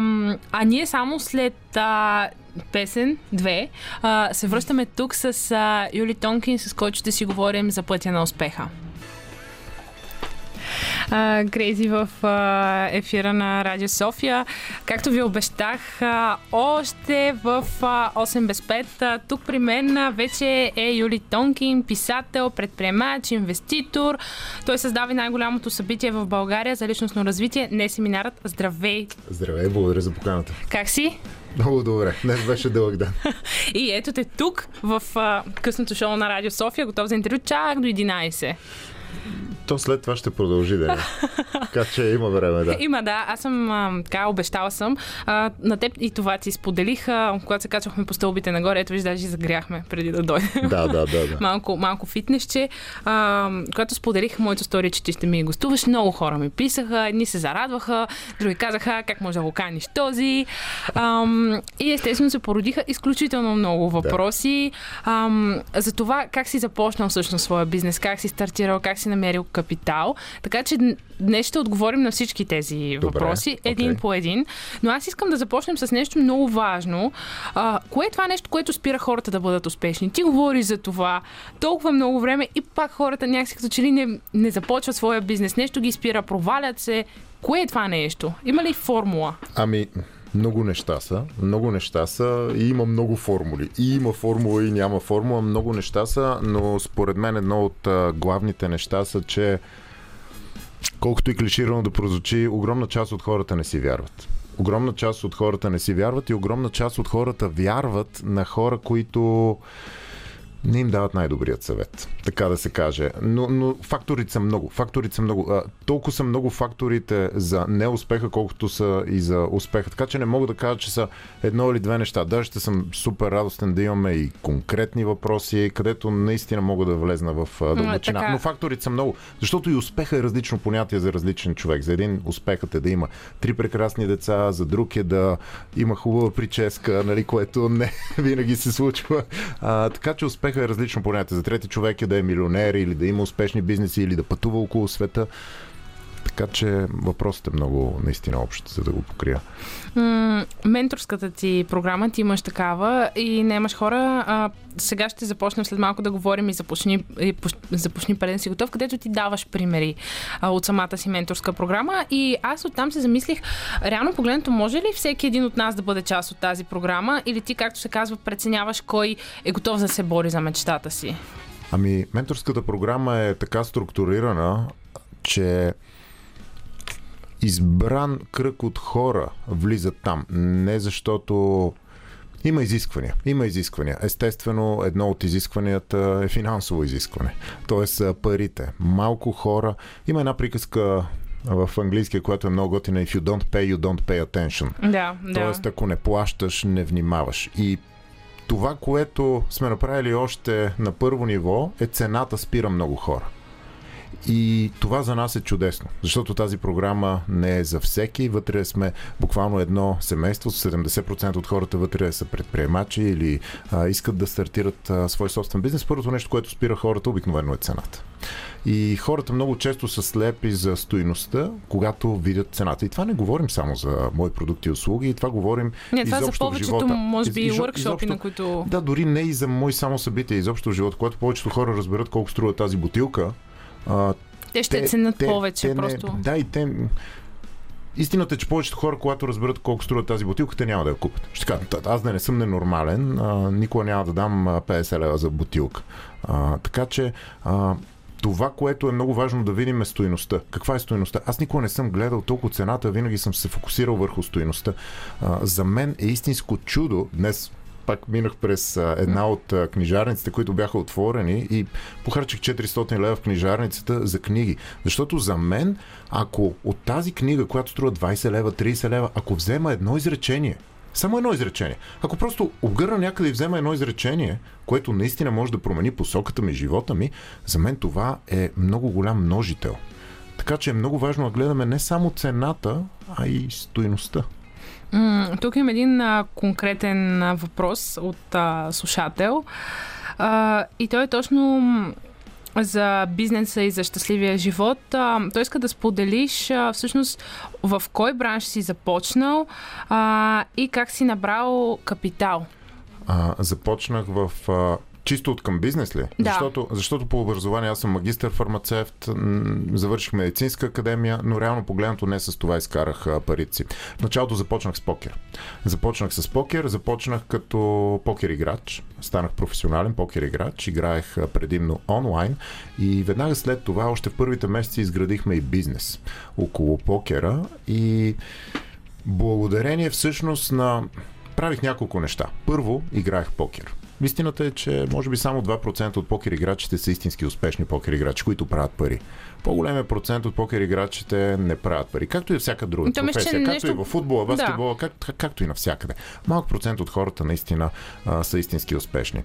а ние само след а, песен, две, а, се връщаме тук с а, Юли Тонкин, с който ще си говорим за пътя на успеха. А, Крейзи в а, ефира на Радио София. Както ви обещах, а, още в а, 8 без 5. А, тук при мен а, вече е Юли Тонкин, писател, предприемач, инвеститор. Той създава най-голямото събитие в България за личностно развитие. Не семинарът. Здравей! Здравей, благодаря за поканата. Как си? Много добре. Днес беше дълъг ден. И ето те тук в а, късното шоу на Радио София, готов за интервю чак до 11. То след това ще продължи да е. Така че има време, да. Има, да. Аз съм а, така, обещала съм. А, на теб и това ти споделих, а, когато се качвахме по стълбите нагоре. Ето виж, даже загряхме преди да дойдем. Да, да, да. да. малко, малко фитнесче. А, когато споделих моето стори, че ти ще ми гостуваш, много хора ми писаха, едни се зарадваха, други казаха как може да го каниш този. Ам, и естествено се породиха изключително много въпроси ам, за това как си започнал всъщност своя бизнес, как си стартирал, как си намерил капитал. Така че днес ще отговорим на всички тези Добре, въпроси, един окей. по един. Но аз искам да започнем с нещо много важно. А, кое е това нещо, което спира хората да бъдат успешни? Ти говориш за това толкова много време и пак хората някакси като че ли не, не започват своя бизнес. Нещо ги спира, провалят се. Кое е това нещо? Има ли формула? Ами, много неща са. Много неща са и има много формули. И има формула и няма формула. Много неща са, но според мен едно от главните неща са, че колкото и клиширано да прозвучи, огромна част от хората не си вярват. Огромна част от хората не си вярват и огромна част от хората вярват на хора, които не им дават най-добрият съвет, така да се каже. Но, но факторите са много. Факторите са много. А, толкова са много факторите за неуспеха, колкото са и за успеха. Така че не мога да кажа, че са едно или две неща. Даже ще съм супер радостен да имаме и конкретни въпроси, където наистина мога да влезна в дълбочина. така. Но факторите са много. Защото и успеха е различно понятие за различен човек. За един успехът е да има три прекрасни деца, за друг е да има хубава прическа, нали, което не винаги се случва. А, така че успеха е различно понятие. За трети човек е да е милионер или да има успешни бизнеси или да пътува около света. Така че въпросът е много наистина общ, за да го покрия. М- менторската ти програма, ти имаш такава и не имаш хора. А, сега ще започнем след малко да говорим и започни, и започни пълен си готов, където ти даваш примери а, от самата си менторска програма. И аз оттам се замислих, реално погледнато, може ли всеки един от нас да бъде част от тази програма или ти, както се казва, преценяваш кой е готов да се бори за мечтата си? Ами, менторската програма е така структурирана, че избран кръг от хора влизат там. Не защото има изисквания. Има изисквания. Естествено, едно от изискванията е финансово изискване. Тоест парите. Малко хора. Има една приказка в английския, която е много готина. If you don't pay, you don't pay attention. Да, да. Тоест, ако не плащаш, не внимаваш. И това, което сме направили още на първо ниво, е цената спира много хора. И това за нас е чудесно, защото тази програма не е за всеки. Вътре сме буквално едно семейство, 70% от хората вътре са предприемачи или а, искат да стартират а, свой собствен бизнес. Първото нещо, което спира хората, обикновено е цената. И хората много често са слепи за стоиността, когато видят цената. И това не говорим само за мои продукти и услуги, това говорим Не, това за изобщо в повечето, живота. може би, workshopи, изобщо- на които... да, дори не и за мои само събития, изобщо в живота, когато повечето хора разберат колко струва тази бутилка, а, Те ще ценят повече, те просто. Не, да, и те... Истината е, че повечето хора, когато разберат колко струва тази бутилка, те няма да я купят. Ще кажат, «Та, аз да не съм ненормален, а, никога няма да дам а, 50 лева за бутилка. А, така че а, това, което е много важно да видим е стоеността. Каква е стоеността? Аз никога не съм гледал толкова цената, винаги съм се фокусирал върху стоеността. А, за мен е истинско чудо. Днес пак минах през една от книжарниците, които бяха отворени и похарчих 400 лева в книжарницата за книги. Защото за мен, ако от тази книга, която струва 20 лева, 30 лева, ако взема едно изречение, само едно изречение. Ако просто обгърна някъде и взема едно изречение, което наистина може да промени посоката ми, живота ми, за мен това е много голям множител. Така че е много важно да гледаме не само цената, а и стоиността. Тук има един а, конкретен а, въпрос от а, слушател. А, и той е точно за бизнеса и за щастливия живот. А, той иска да споделиш а, всъщност в кой бранш си започнал а, и как си набрал капитал. А, започнах в а, чисто от към бизнес ли? Да. Защото, защото по образование аз съм магистър фармацевт, завърших медицинска академия, но реално погледнато не с това изкарах парите си. В началото започнах с покер. Започнах с покер, започнах като покер играч. Станах професионален покер играч, играех предимно онлайн и веднага след това, още в първите месеци, изградихме и бизнес около покера и благодарение всъщност на... Правих няколко неща. Първо, играех покер. Истината е, че може би само 2% от покер играчите са истински успешни покер играчи, които правят пари. По-големият процент от покер играчите не правят пари. Както и всяка друга То че професия. Както нещо- и в футбола, Да. баскетбола, как, както и навсякъде. Малък процент от хората наистина а, са истински успешни.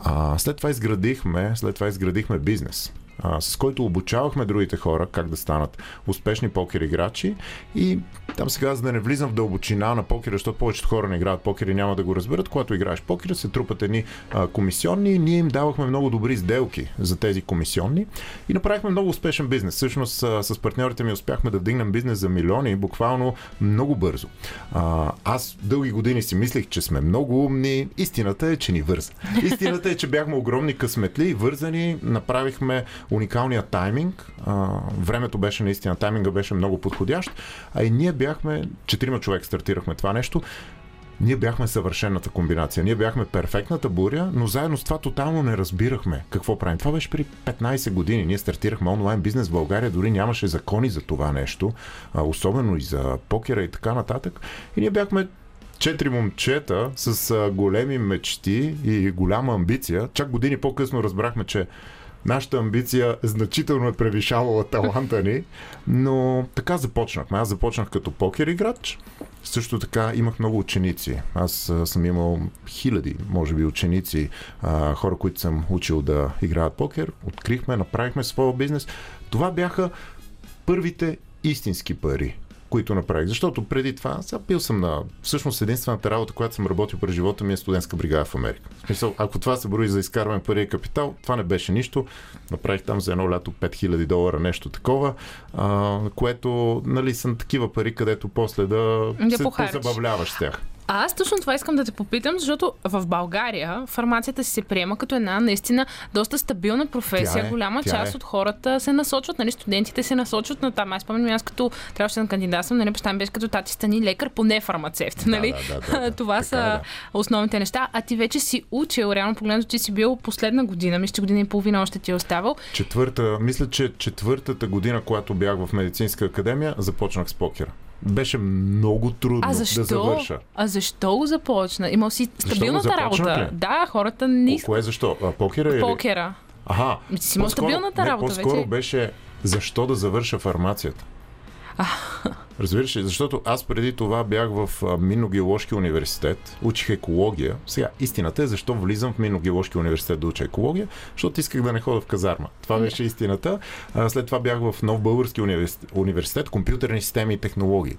А, след това изградихме, след това изградихме бизнес а, с който обучавахме другите хора как да станат успешни покер играчи и там сега, за да не влизам в дълбочина на покера, защото повечето хора не играят покер и няма да го разберат, когато играеш покер, се трупат едни а, комисионни ние им давахме много добри сделки за тези комисионни и направихме много успешен бизнес. Всъщност а, с партньорите ми успяхме да вдигнем бизнес за милиони буквално много бързо. А, аз дълги години си мислех, че сме много умни. Истината е, че ни върза. Истината е, че бяхме огромни късметли вързани. Направихме уникалния тайминг. А, времето беше наистина, тайминга беше много подходящ. А и ние бяхме, четирима човек стартирахме това нещо. Ние бяхме съвършената комбинация. Ние бяхме перфектната буря, но заедно с това тотално не разбирахме какво правим. Това беше при 15 години. Ние стартирахме онлайн бизнес в България, дори нямаше закони за това нещо, особено и за покера и така нататък. И ние бяхме четири момчета с големи мечти и голяма амбиция. Чак години по-късно разбрахме, че Нашата амбиция значително е превишавала таланта ни, но така започнахме. Аз започнах като покер играч. Също така имах много ученици. Аз съм имал хиляди, може би, ученици, хора, които съм учил да играят покер. Открихме, направихме своя бизнес. Това бяха първите истински пари, които направих. Защото преди това, сега бил съм на... Всъщност единствената работа, която съм работил през живота ми е студентска бригада в Америка. В смисъл, ако това се брои за изкарване пари капитал, това не беше нищо. Направих там за едно лято 5000 долара, нещо такова, а, което, нали, са такива пари, където после да, Да се забавляваш с тях. А аз точно това искам да те попитам, защото в България фармацията си се приема като една наистина доста стабилна професия. Тя е, Голяма тя част е. от хората се насочват, нали, студентите се насочват на там. Аз спомням, аз като трябваше да кандидатствам, нали, баща ми беше като тати стани лекар, поне фармацевт. Нали? да, да, да, да. това Така са е, да. основните неща. А ти вече си учил, реално погледнато, ти си бил последна година, мисля, че година и половина още ти е оставал. Четвърта, мисля, че четвъртата година, когато бях в медицинска академия, започнах с покера. Беше много трудно А защо? да завърша. А защо го започна? Имал си стабилната работа. ли? Да, хората не искат Кое защо? А, покера или? покера. Аха. Ти си имал стабилната не, работа По-скоро вече. беше защо да завърша фармацията. Разбираш ли? Защото аз преди това бях в а, Минно-геоложки университет, учих екология. Сега, истината е защо влизам в Минно-геоложки университет да уча екология, защото исках да не ходя в казарма. Това беше истината. След това бях в Нов Български университет компютърни системи и технологии.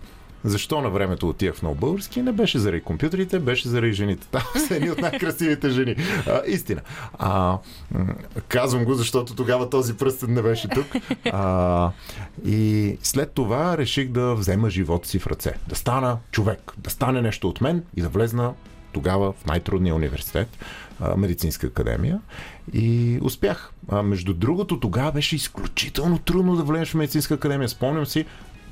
Защо на времето отивах в Нов Български? Не беше заради компютрите, беше заради жените. Там са едни от най-красивите жени. А, истина. А, казвам го, защото тогава този пръстен не беше тук. А, и след това реших да взема живота си в ръце. Да стана човек, да стане нещо от мен и да влезна тогава в най-трудния университет, медицинска академия. И успях. А, между другото, тогава беше изключително трудно да влезеш в медицинска академия. Спомням си,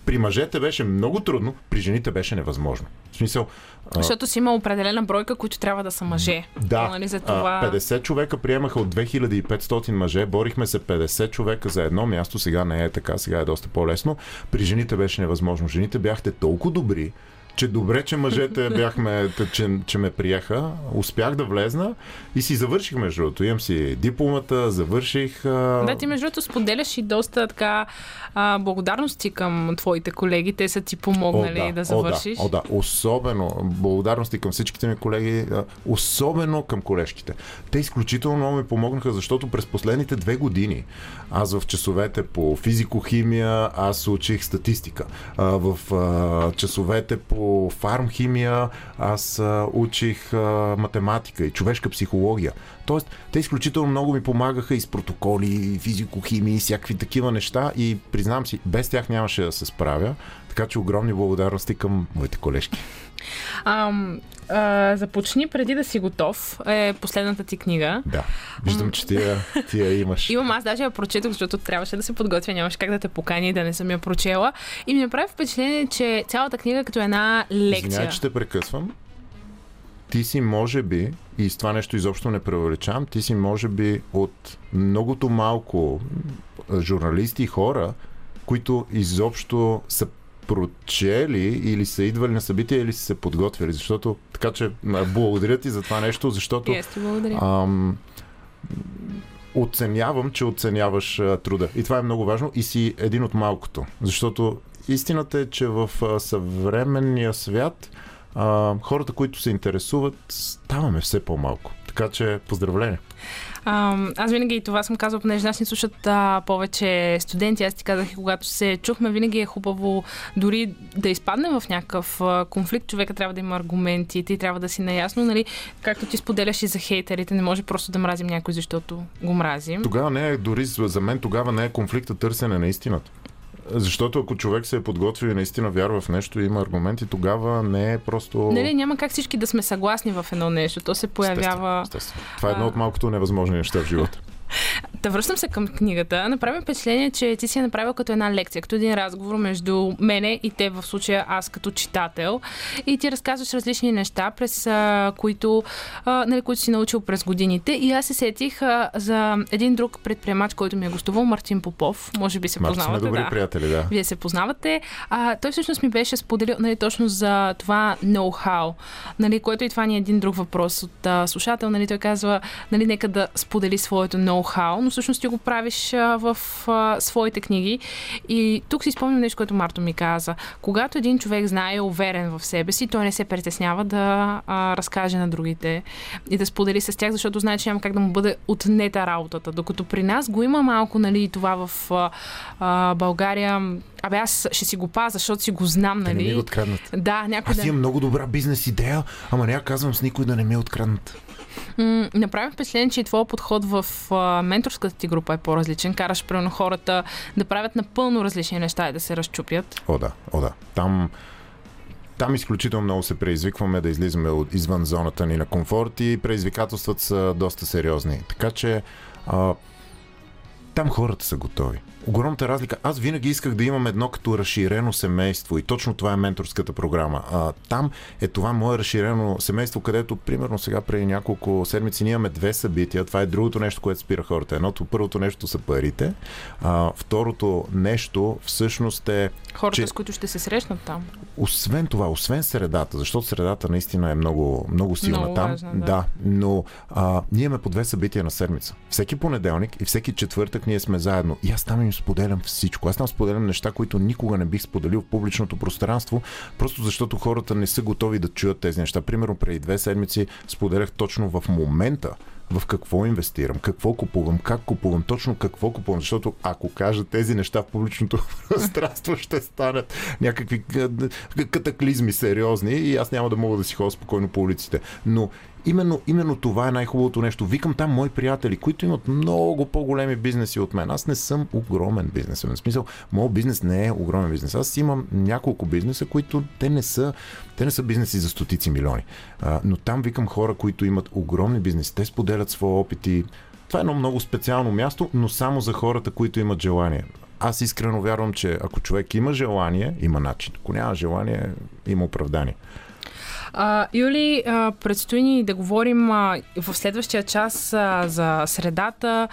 при мъжете беше много трудно, при жените беше невъзможно. В смисъл, Защото си има определена бройка, които трябва да са мъже. да, Нали, за това... а, 50 човека приемаха от 2500 мъже, борихме се 50 човека за едно място, сега не е така, сега е доста по-лесно. При жените беше невъзможно. Жените бяхте толкова добри, че добре, че мъжете бяхме, че, че ме приеха. Успях да влезна и си завърших между другото. Имам си дипломата, завърших. А... Да, ти между другото споделяш и доста така а, благодарности към твоите колеги. Те са ти помогнали да завършиш. О, да, о, да. Особено благодарности към всичките ми колеги, особено към колежките. Те изключително много ми помогнаха, защото през последните две години аз в часовете по физико-химия аз учих статистика. А, в а, часовете по фармхимия, аз учих математика и човешка психология. Тоест, те изключително много ми помагаха и с протоколи, и физико-химии, и всякакви такива неща и признам си, без тях нямаше да се справя. Така че огромни благодарности към моите колежки. Ам, а, започни преди да си готов е последната ти книга. Да. Виждам, че тия, тия имаш. Имам, аз даже я прочетох, защото трябваше да се подготвя, нямаше как да те покани да не съм я прочела. И ми направи впечатление, че цялата книга е като една лекция. Извинявай, че те прекъсвам. Ти си, може би, и с това нещо изобщо не преувеличавам, ти си, може би, от многото малко журналисти и хора, които изобщо са прочели или са идвали на събития или са се подготвили. Защото, така че, благодаря ти за това нещо, защото ти благодаря. ам, оценявам, че оценяваш а, труда. И това е много важно и си един от малкото. Защото истината е, че в а, съвременния свят а, хората, които се интересуват, ставаме все по-малко. Така че, поздравления. А, аз винаги и това съм казвала, понеже нас ни слушат а, повече студенти. Аз ти казах когато се чухме, винаги е хубаво дори да изпаднем в някакъв а, конфликт. Човека трябва да има аргументи, ти трябва да си наясно, нали? Както ти споделяш и за хейтерите, не може просто да мразим някой, защото го мразим. Тогава не е, дори за мен, тогава не е конфликта търсене на истината. Защото ако човек се е подготвил и наистина вярва в нещо и има аргументи, тогава не е просто... Нали, няма как всички да сме съгласни в едно нещо. То се появява... Естествено, естествено. Това е едно от малкото невъзможни неща в живота. Да връщам се към книгата. Направи впечатление, че ти си я направил като една лекция, като един разговор между мене и те, в случая аз като читател. И ти разказваш различни неща, през а, които, а, нали, които си научил през годините. И аз се сетих а, за един друг предприемач, който ми е гостувал, Мартин Попов. Може би се Марто сме познавате. добри да. приятели, да. Вие се познавате. А, той всъщност ми беше споделил нали, точно за това ноу-хау, нали, което и това ни е един друг въпрос от а, слушател. Нали, той казва, нали, нека да сподели своето ноу-хау, но всъщност ти го правиш а, в а, своите книги. И тук си спомням нещо, което Марто ми каза. Когато един човек знае, е уверен в себе си, той не се притеснява да а, разкаже на другите и да сподели с тях, защото знае, че няма как да му бъде отнета работата. Докато при нас го има малко, нали, това в а, а, България. Абе, аз ще си го пазя, защото си го знам, Да не нали? ми го откраднат. Да, някой Аз да... имам много добра бизнес идея, ама няма казвам с никой да не ми е откраднат. М, направи впечатление, че и твоя подход в а, менторската ти група е по-различен. Караш примерно хората да правят напълно различни неща и да се разчупят. О, да, о, да. Там, там изключително много се предизвикваме да излизаме от, извън зоната ни на комфорт и предизвикателствата са доста сериозни. Така че а, там хората са готови. Огромната разлика. Аз винаги исках да имам едно като разширено семейство и точно това е менторската програма. А, там е това мое разширено семейство, където примерно сега преди няколко седмици ние имаме две събития. Това е другото нещо, което спира хората. Едното, първото нещо са парите. А, второто нещо всъщност е Хората, Че- с които ще се срещнат там. Освен това, освен средата, защото средата наистина е много, много силна Много там. важна, да. да, но а, ние имаме по две събития на седмица. Всеки понеделник и всеки четвъртък ние сме заедно. И аз там им споделям всичко. Аз там споделям неща, които никога не бих споделил в публичното пространство, просто защото хората не са готови да чуят тези неща. Примерно преди две седмици споделях точно в момента в какво инвестирам, какво купувам, как купувам, точно какво купувам, защото ако кажа тези неща в публичното пространство, ще станат някакви катаклизми сериозни и аз няма да мога да си ходя спокойно по улиците. Но именно, именно това е най-хубавото нещо. Викам там мои приятели, които имат много по-големи бизнеси от мен. Аз не съм огромен бизнесмен. В смисъл, моят бизнес не е огромен бизнес. Аз имам няколко бизнеса, които те не са, те не са бизнеси за стотици милиони. А, но там викам хора, които имат огромни бизнеси. Те споделят своя опит и това е едно много специално място, но само за хората, които имат желание. Аз искрено вярвам, че ако човек има желание, има начин. Ако няма желание, има оправдание. А, Юли, а, предстои ни да говорим а, в следващия час а, за средата,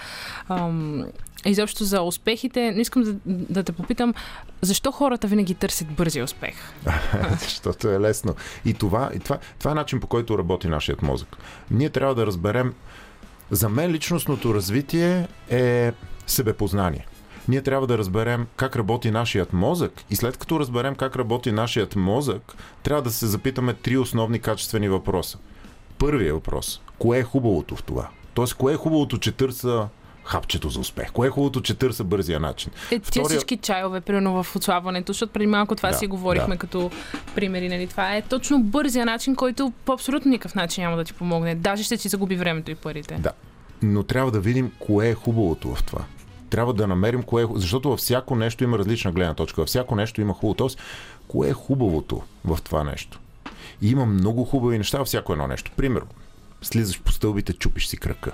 ам, изобщо за успехите. Но искам да, да те попитам, защо хората винаги търсят бързия успех? Защото е лесно. И това, и това, това е начин по който работи нашият мозък. Ние трябва да разберем. За мен личностното развитие е себепознание. Ние трябва да разберем как работи нашият мозък и след като разберем как работи нашият мозък, трябва да се запитаме три основни качествени въпроса. Първият въпрос. Кое е хубавото в това? Тоест, кое е хубавото, че търса хапчето за успех? Кое е хубавото, че търся бързия начин? Е, Втория- всички чайове, примерно в отслабването, защото преди малко това Да, си говорихме да. като примери, нали? Това е точно бързия начин, който по абсолютно никакъв начин няма да ти помогне. Даже ще ти загуби времето и парите. Да. Но трябва да видим кое е хубавото в това. Трябва да намерим кое е. Защото във всяко нещо има различна гледна точка. Във всяко нещо има хубаво. Тоест, кое е хубавото в това нещо? И има много хубави неща във всяко едно нещо. Примерно, слизаш по стълбите, чупиш си кръка.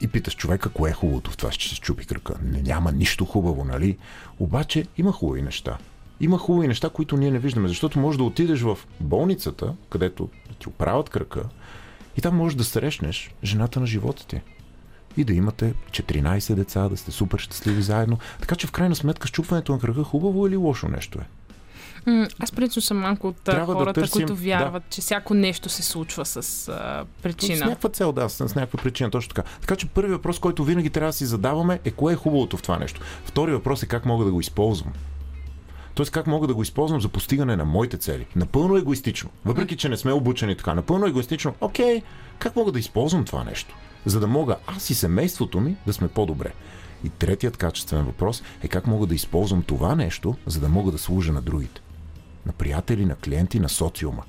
И питаш човека, кое е хубавото в това, че се чупи кръка. Няма нищо хубаво, нали? Обаче има хубави неща. Има хубави неща, които ние не виждаме, защото може да отидеш в болницата, където ти оправят кръка, и там можеш да срещнеш жената на живота ти. И да имате 14 деца, да сте супер щастливи заедно. Така че в крайна сметка щупването на кръка хубаво или лошо нещо е. Аз принципно съм малко от Трябва да хората, търсим- които вярват, че всяко нещо се случва с а, С причина. някаква цел, да, с, с някаква причина, точно така. Така че първият въпрос, който винаги трябва да си задаваме е кое е хубавото в това нещо. Втори въпрос е как мога да го използвам. Тоест как мога да го използвам за постигане на моите цели. Напълно егоистично. Въпреки, че не сме обучени така. Напълно егоистично. Окей, как мога да използвам това нещо? За да мога аз и семейството ми да сме по-добре. И третият качествен въпрос е как мога да използвам това нещо, за да мога да служа на другите. На приятели, на клиенти, на социума.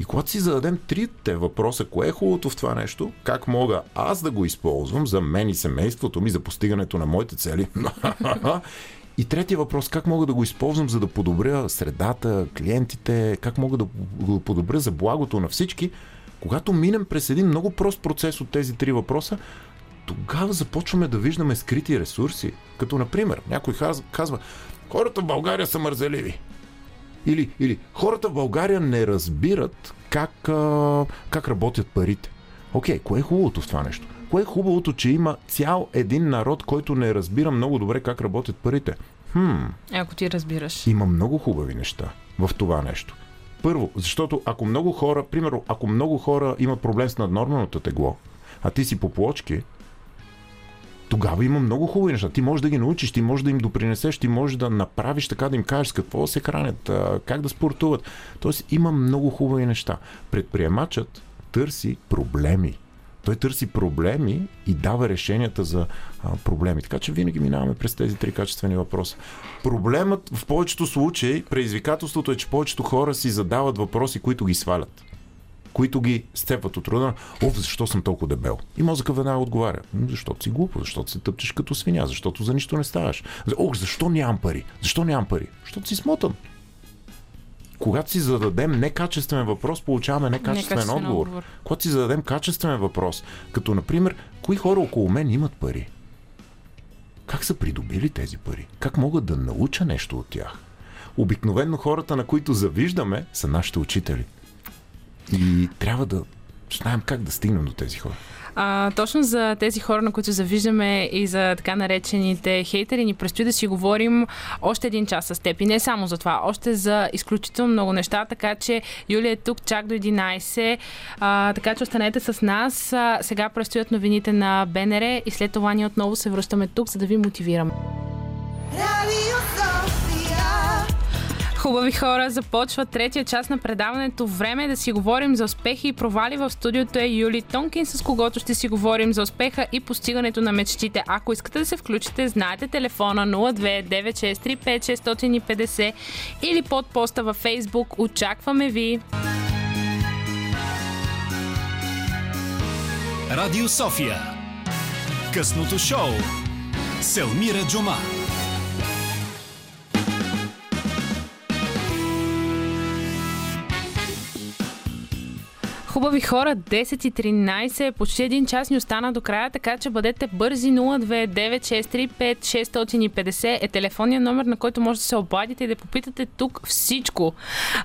И когато си зададем трите въпроса, кое е хубавото в това нещо, как мога аз да го използвам за мен и семейството ми, за постигането на моите цели. И третия въпрос, как мога да го използвам, за да подобря средата, клиентите, как мога да го подобря за благото на всички, когато минем през един много прост процес от тези три въпроса, тогава започваме да виждаме скрити ресурси. Като, например, някой казва, хората в България са мързеливи. Или, или хората в България не разбират как, а, как работят парите. Окей, кое е хубавото в това нещо? Кое е хубавото, че има цял един народ, който не разбира много добре как работят парите? Хм, Ако ти разбираш. има много хубави неща в това нещо. Първо, защото ако много хора, примерно, ако много хора имат проблем с наднорменото тегло, а ти си по плочки, тогава има много хубави неща. Ти можеш да ги научиш, ти можеш да им допринесеш, ти можеш да направиш така, да им кажеш с какво се хранят, как да спортуват. Тоест има много хубави неща. Предприемачът търси проблеми. Той търси проблеми и дава решенията за а, проблеми. Така че винаги минаваме през тези три качествени въпроса. Проблемът в повечето случаи, предизвикателството е, че повечето хора си задават въпроси, които ги свалят които ги степват от рода, оф, защо съм толкова дебел? И мозъка веднага отговаря, «М, защото си глупо, защото се тъпчеш като свиня, защото за нищо не ставаш. Ох, защо нямам пари? Защо нямам пари? Защото си смотан. Когато си зададем некачествен въпрос, получаваме некачествен, Некачествен отговор. отговор. Когато си зададем качествен въпрос, като например, кои хора около мен имат пари? Как са придобили тези пари? Как могат да науча нещо от тях? Обикновено хората, на които завиждаме, са нашите учители. И трябва да знаем как да стигнем до тези хора. А, точно за тези хора, на които завиждаме и за така наречените хейтери, ни предстои да си говорим още един час с теб. И не само за това, още за изключително много неща, така че Юлия е тук чак до 11, а, така че останете с нас. А, сега предстоят новините на БНР и след това ние отново се връщаме тук, за да ви мотивираме. Sofia. Хубави хора, започва третия част на предаването. Време е да си говорим за успехи и провали. В студиото е Юли Тонкин, с когото ще си говорим за успеха и постигането на мечтите. Ако искате да се включите, знаете телефона 029635650 или под поста във Facebook. Очакваме ви! Радио София. Късното шоу. Селмира Джума. Хубави хора, 10 и 13, почти един час ни остана до края, така че бъдете бързи 029635650 е телефонния номер, на който може да се обадите и да попитате тук всичко.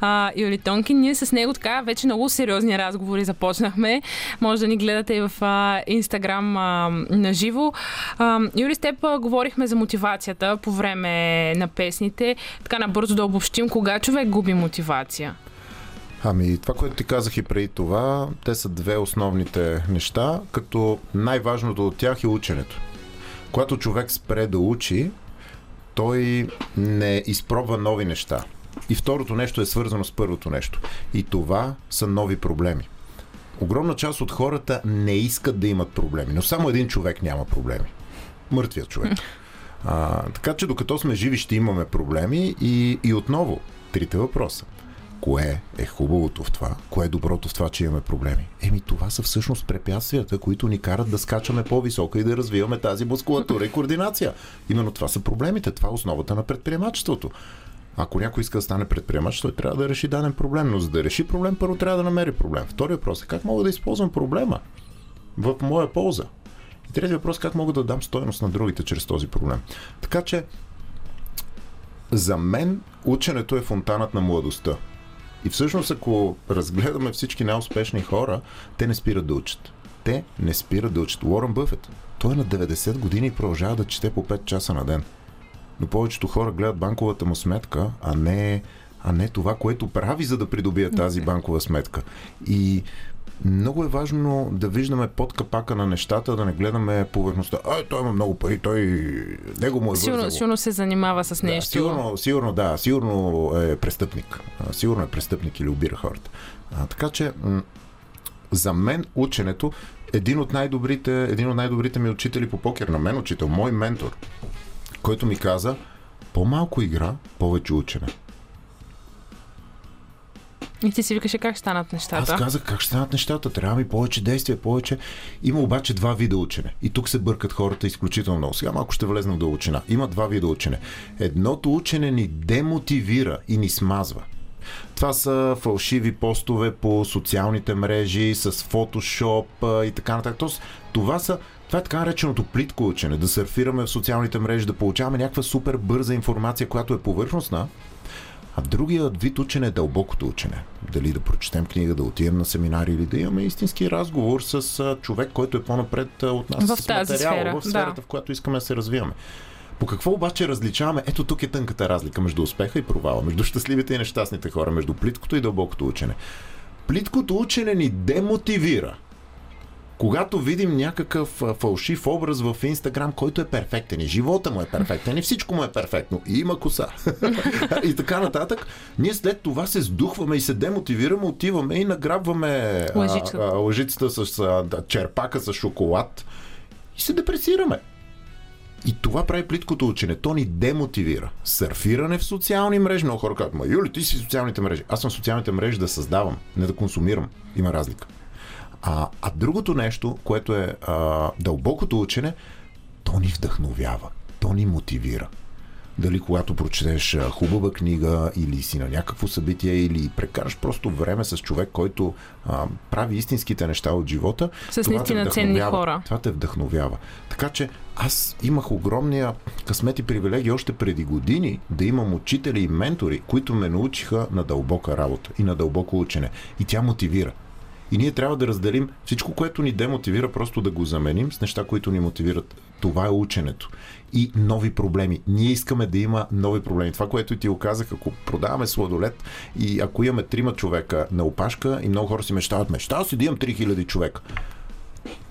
А, Юли Тонкин, ние с него така вече много сериозни разговори започнахме. Може да ни гледате и в Инстаграм а, на живо. Юли, с теб а, говорихме за мотивацията по време на песните. Така набързо да обобщим, кога човек губи мотивация. Ами, това, което ти казах и преди това, те са две основните неща, като най-важното от тях е ученето. Когато човек спре да учи, той не изпробва нови неща. И второто нещо е свързано с първото нещо. И това са нови проблеми. Огромна част от хората не искат да имат проблеми, но само един човек няма проблеми. мъртвия човек. А, така че докато сме живи ще имаме проблеми и, и отново трите въпроса. Кое е хубавото в това? Кое е доброто в това, че имаме проблеми? Еми, това са всъщност препятствията, които ни карат да скачаме по-високо и да развиваме тази мускулатура и координация. Именно това са проблемите. Това е основата на предприемачеството. Ако някой иска да стане предприемач, той трябва да реши даден проблем. Но за да реши проблем, първо трябва да намери проблем. Вторият въпрос е как мога да използвам проблема в моя полза. И третият въпрос е как мога да дам стойност на другите чрез този проблем. Така че, за мен ученето е фонтанът на младостта. И всъщност, ако разгледаме всички най-успешни хора, те не спират да учат. Те не спират да учат. Уорън Бъфет, той е на 90 години и продължава да чете по 5 часа на ден. Но повечето хора гледат банковата му сметка, а не, а не това, което прави, за да придобие тази банкова сметка. И много е важно да виждаме под капака на нещата, да не гледаме повърхността. А, той има много пари, той... Него му е Сигурно, вързало. сигурно се занимава с Да, нещо. сигурно, сигурно, да, сигурно е престъпник. Сигурно е престъпник или убира хората. А, така че, за мен ученето, един от най-добрите, един от най-добрите ми учители по покер, на мен учител, мой ментор, който ми каза, по-малко игра, повече учене. И ти си викаше как ще станат нещата. Аз казах как станат нещата. Трябва ми повече действия, повече. Има обаче два вида учене. И тук се бъркат хората изключително много. Сега малко ще влезна в дълбочина. Има два вида учене. Едното учене ни демотивира и ни смазва. Това са фалшиви постове по социалните мрежи, с фотошоп и така нататък. Тоест, това са това е така нареченото плитко учене. Да сърфираме в социалните мрежи, да получаваме някаква супер бърза информация, която е повърхностна, а другият вид учене е дълбокото учене. Дали да прочетем книга, да отидем на семинари или да имаме истински разговор с човек, който е по-напред от нас В с материала, сфера, в сферата, да. в която искаме да се развиваме. По какво обаче различаваме? Ето тук е тънката разлика между успеха и провала, между щастливите и нещастните хора, между плиткото и дълбокото учене. Плиткото учене ни демотивира. Когато видим някакъв фалшив образ в Инстаграм, който е перфектен и живота му е перфектен и всичко му е перфектно и има коса и така нататък, ние след това се сдухваме и се демотивираме, отиваме и награбваме а, Лъжичката. а, лъжицата с а, черпака с шоколад и се депресираме. И това прави плиткото учене. То ни демотивира. Сърфиране в социални мрежи. Много хора казват, ма Юли, ти си социалните мрежи. Аз съм социалните мрежи да създавам, не да консумирам. Има разлика. А, а другото нещо, което е а, дълбокото учене, то ни вдъхновява. То ни мотивира. Дали когато прочетеш хубава книга или си на някакво събитие или прекараш просто време с човек, който а, прави истинските неща от живота. С наистина ценни хора. Това те вдъхновява. Така че аз имах огромния късмет и привилегия още преди години да имам учители и ментори, които ме научиха на дълбока работа и на дълбоко учене. И тя мотивира. И ние трябва да разделим всичко, което ни демотивира, просто да го заменим с неща, които ни мотивират. Това е ученето. И нови проблеми. Ние искаме да има нови проблеми. Това, което ти го казах, ако продаваме сладолет и ако имаме трима човека на опашка и много хора си мечтават, мечтава си да имам 3000 човека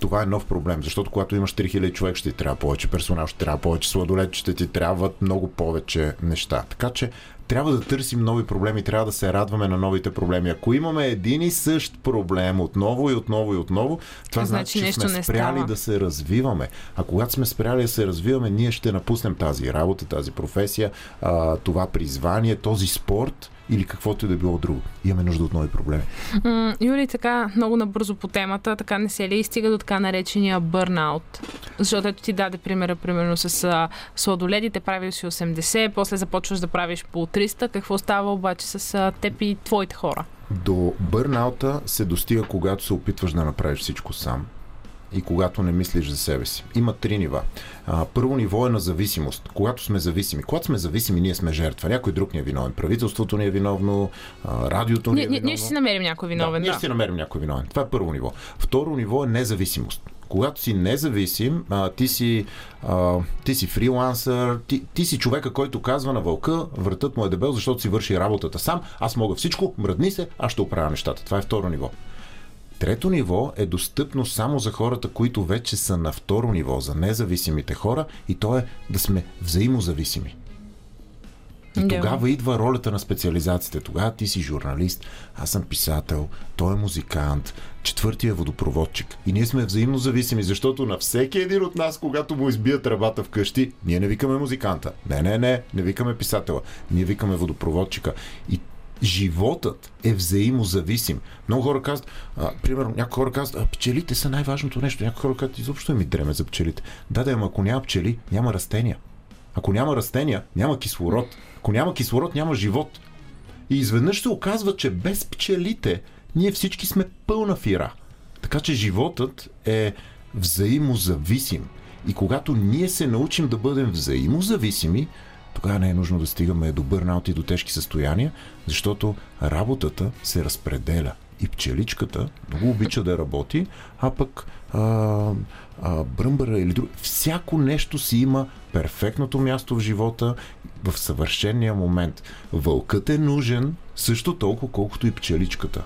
това е нов проблем, защото когато имаш 3000 човек, ще ти трябва повече персонал, ще трябва повече сладолет, ще ти трябват много повече неща. Така че трябва да търсим нови проблеми, трябва да се радваме на новите проблеми. Ако имаме един и същ проблем отново и отново и отново, това Значи значи, че сме не спряли да се развиваме. А когато сме спряли да се развиваме, ние ще напуснем тази работа, тази професия, това призвание, този спорт или каквото и да било друго. Имаме нужда от нови проблеми. М, Юли, така много набързо по темата, така не се ли стига до така наречения бърнаут? Защото ето ти даде примера, примерно с сладоледите, правил си 80, после започваш да правиш по 300. Какво става обаче с теб и твоите хора? До бърнаута се достига, когато се опитваш да направиш всичко сам и когато не мислиш за себе си. Има три нива. А, първо ниво е на зависимост. Когато сме зависими. Когато сме зависими, ние сме жертва. Някой друг ни е виновен. Правителството ни е виновно, а, радиото ни е виновно. ние ще си намерим някой виновен, Да, да. ние ще си намерим някой виновен. Това е първо ниво. Второ ниво е независимост. Когато си независим, а, ти, си, а, ти си фрилансър, ти, ти си човека, който казва на вълка, вратът му е дебел, защото си върши работата сам, аз мога всичко, мръдни се, аз ще оправя нещата. Това е второ ниво. Трето ниво е достъпно само за хората, които вече са на второ ниво, за независимите хора, и то е да сме взаимозависими. И Да. тогава идва ролята на специализациите. Тогава ти си журналист, аз съм писател, той е музикант, четвъртия е водопроводчик. И ние сме взаимно зависими, защото на всеки един от нас, когато му избият тръбата вкъщи, ние не викаме музиканта. Не, не, не, не викаме писателя. Ние викаме водопроводчика. И животът е взаимозависим. Много хора казват, а, примерно, някои хора казват, а, пчелите са най-важното нещо. Някои хора казват, изобщо не ми дреме за пчелите. Да, да, ама ако няма пчели, няма растения. Ако няма растения, няма кислород. Ако няма кислород, няма живот. И изведнъж се оказва, че без пчелите ние всички сме пълна фира. Така че животът е взаимозависим. И когато ние се научим да бъдем взаимозависими, тогава не е нужно да стигаме до бърнаут и до тежки състояния, защото работата се разпределя. И пчеличката много обича да работи, а пък а, а, бръмбъра или друг. Всяко нещо си има перфектното място в живота в съвършения момент. Вълкът е нужен също толкова, колкото и пчеличката.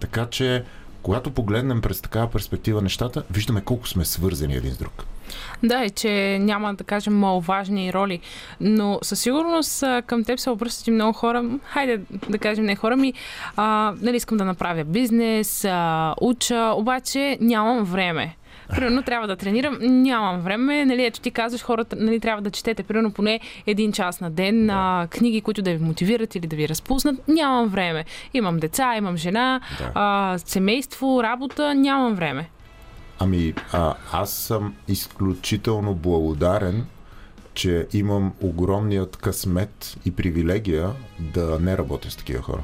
Така че, когато погледнем през такава перспектива нещата, виждаме колко сме свързани един с друг. Да, и че няма да кажем маловажни роли. Но със сигурност към теб се обръщат и много хора. Хайде да кажем не хора ми. А, нали, искам да направя бизнес, а, уча, обаче нямам време. Примерно трябва да тренирам, нямам време. Нали, ето ти казваш, хората нали, трябва да четете примерно поне един час на ден на книги, които да ви мотивират или да ви разпуснат. Нямам време. Имам деца, имам жена, Да. а, семейство, работа, нямам време. Ами, а, аз съм изключително благодарен, че имам огромният късмет и привилегия да не работя с такива хора.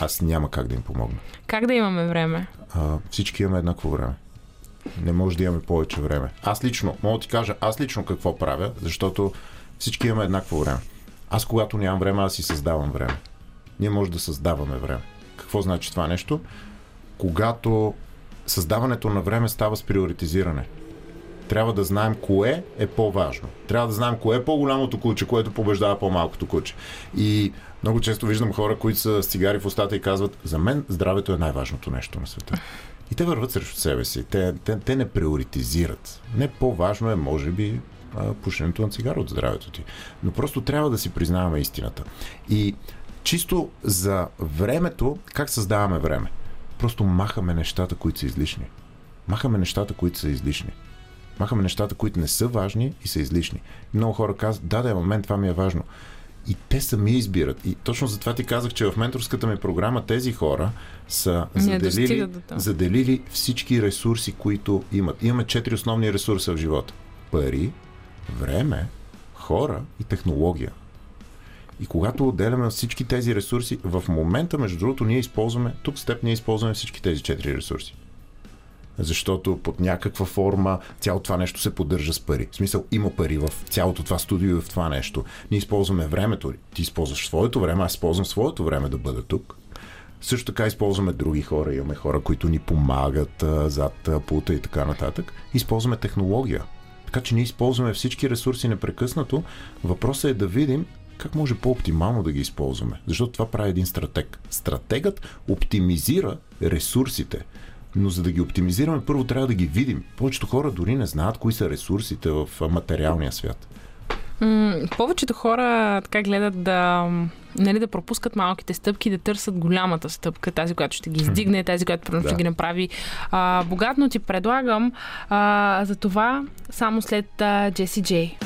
Аз няма как да им помогна. Как да имаме време? А, всички имаме еднакво време. Не може да имаме повече време. Аз лично, мога да ти кажа, аз лично какво правя, защото всички имаме еднакво време. Аз когато нямам време, аз си създавам време. Ние може да създаваме време. Какво значи това нещо? Когато създаването на време става с приоритизиране. Трябва да знаем кое е по-важно. Трябва да знаем кое е по-голямото куче, което побеждава по-малкото куче. И много често виждам хора, които са с цигари в устата и казват, за мен здравето е най-важното нещо на света. И те върват срещу себе си. Те, те, те не приоритизират. Не по-важно е, може би, пушенето на цигара от здравето ти. Но просто трябва да си признаваме истината. И чисто за времето, как създаваме време? Просто махаме нещата, които са излишни. Махаме нещата, които са излишни. Махаме нещата, които не са важни и са излишни. Много хора казват, да, да, момент, това ми е важно. И те сами избират. И точно затова ти казах, че в менторската ми програма тези хора са заделили, заделили всички ресурси, които имат. Имаме четири основни ресурса в живота. Пари, време, хора и технология. И когато отделяме всички тези ресурси, в момента, между другото, ние използваме, тук с теб ние използваме всички тези четири ресурси. Защото под някаква форма цялото това нещо се поддържа с пари. В смисъл, има пари в цялото това студио и в това нещо. Ние използваме времето. Ти използваш своето време, аз използвам своето време да бъда тук. Също така използваме други хора. Имаме хора, които ни помагат а, зад а, пулта и така нататък. Използваме технология. Така че ние използваме всички ресурси непрекъснато. Въпросът е да видим как може по-оптимално да ги използваме. Защото това прави един стратег. Стратегът оптимизира ресурсите. Но за да ги оптимизираме, първо трябва да ги видим. Повечето хора дори не знаят кои са ресурсите в материалния свят. М, повечето хора така гледат да, нали, да пропускат малките стъпки, да търсят голямата стъпка, тази, която ще ги издигне, тази, която Да. ще ги направи а, богат, но ти предлагам а, за това само след а, Джеси Джей.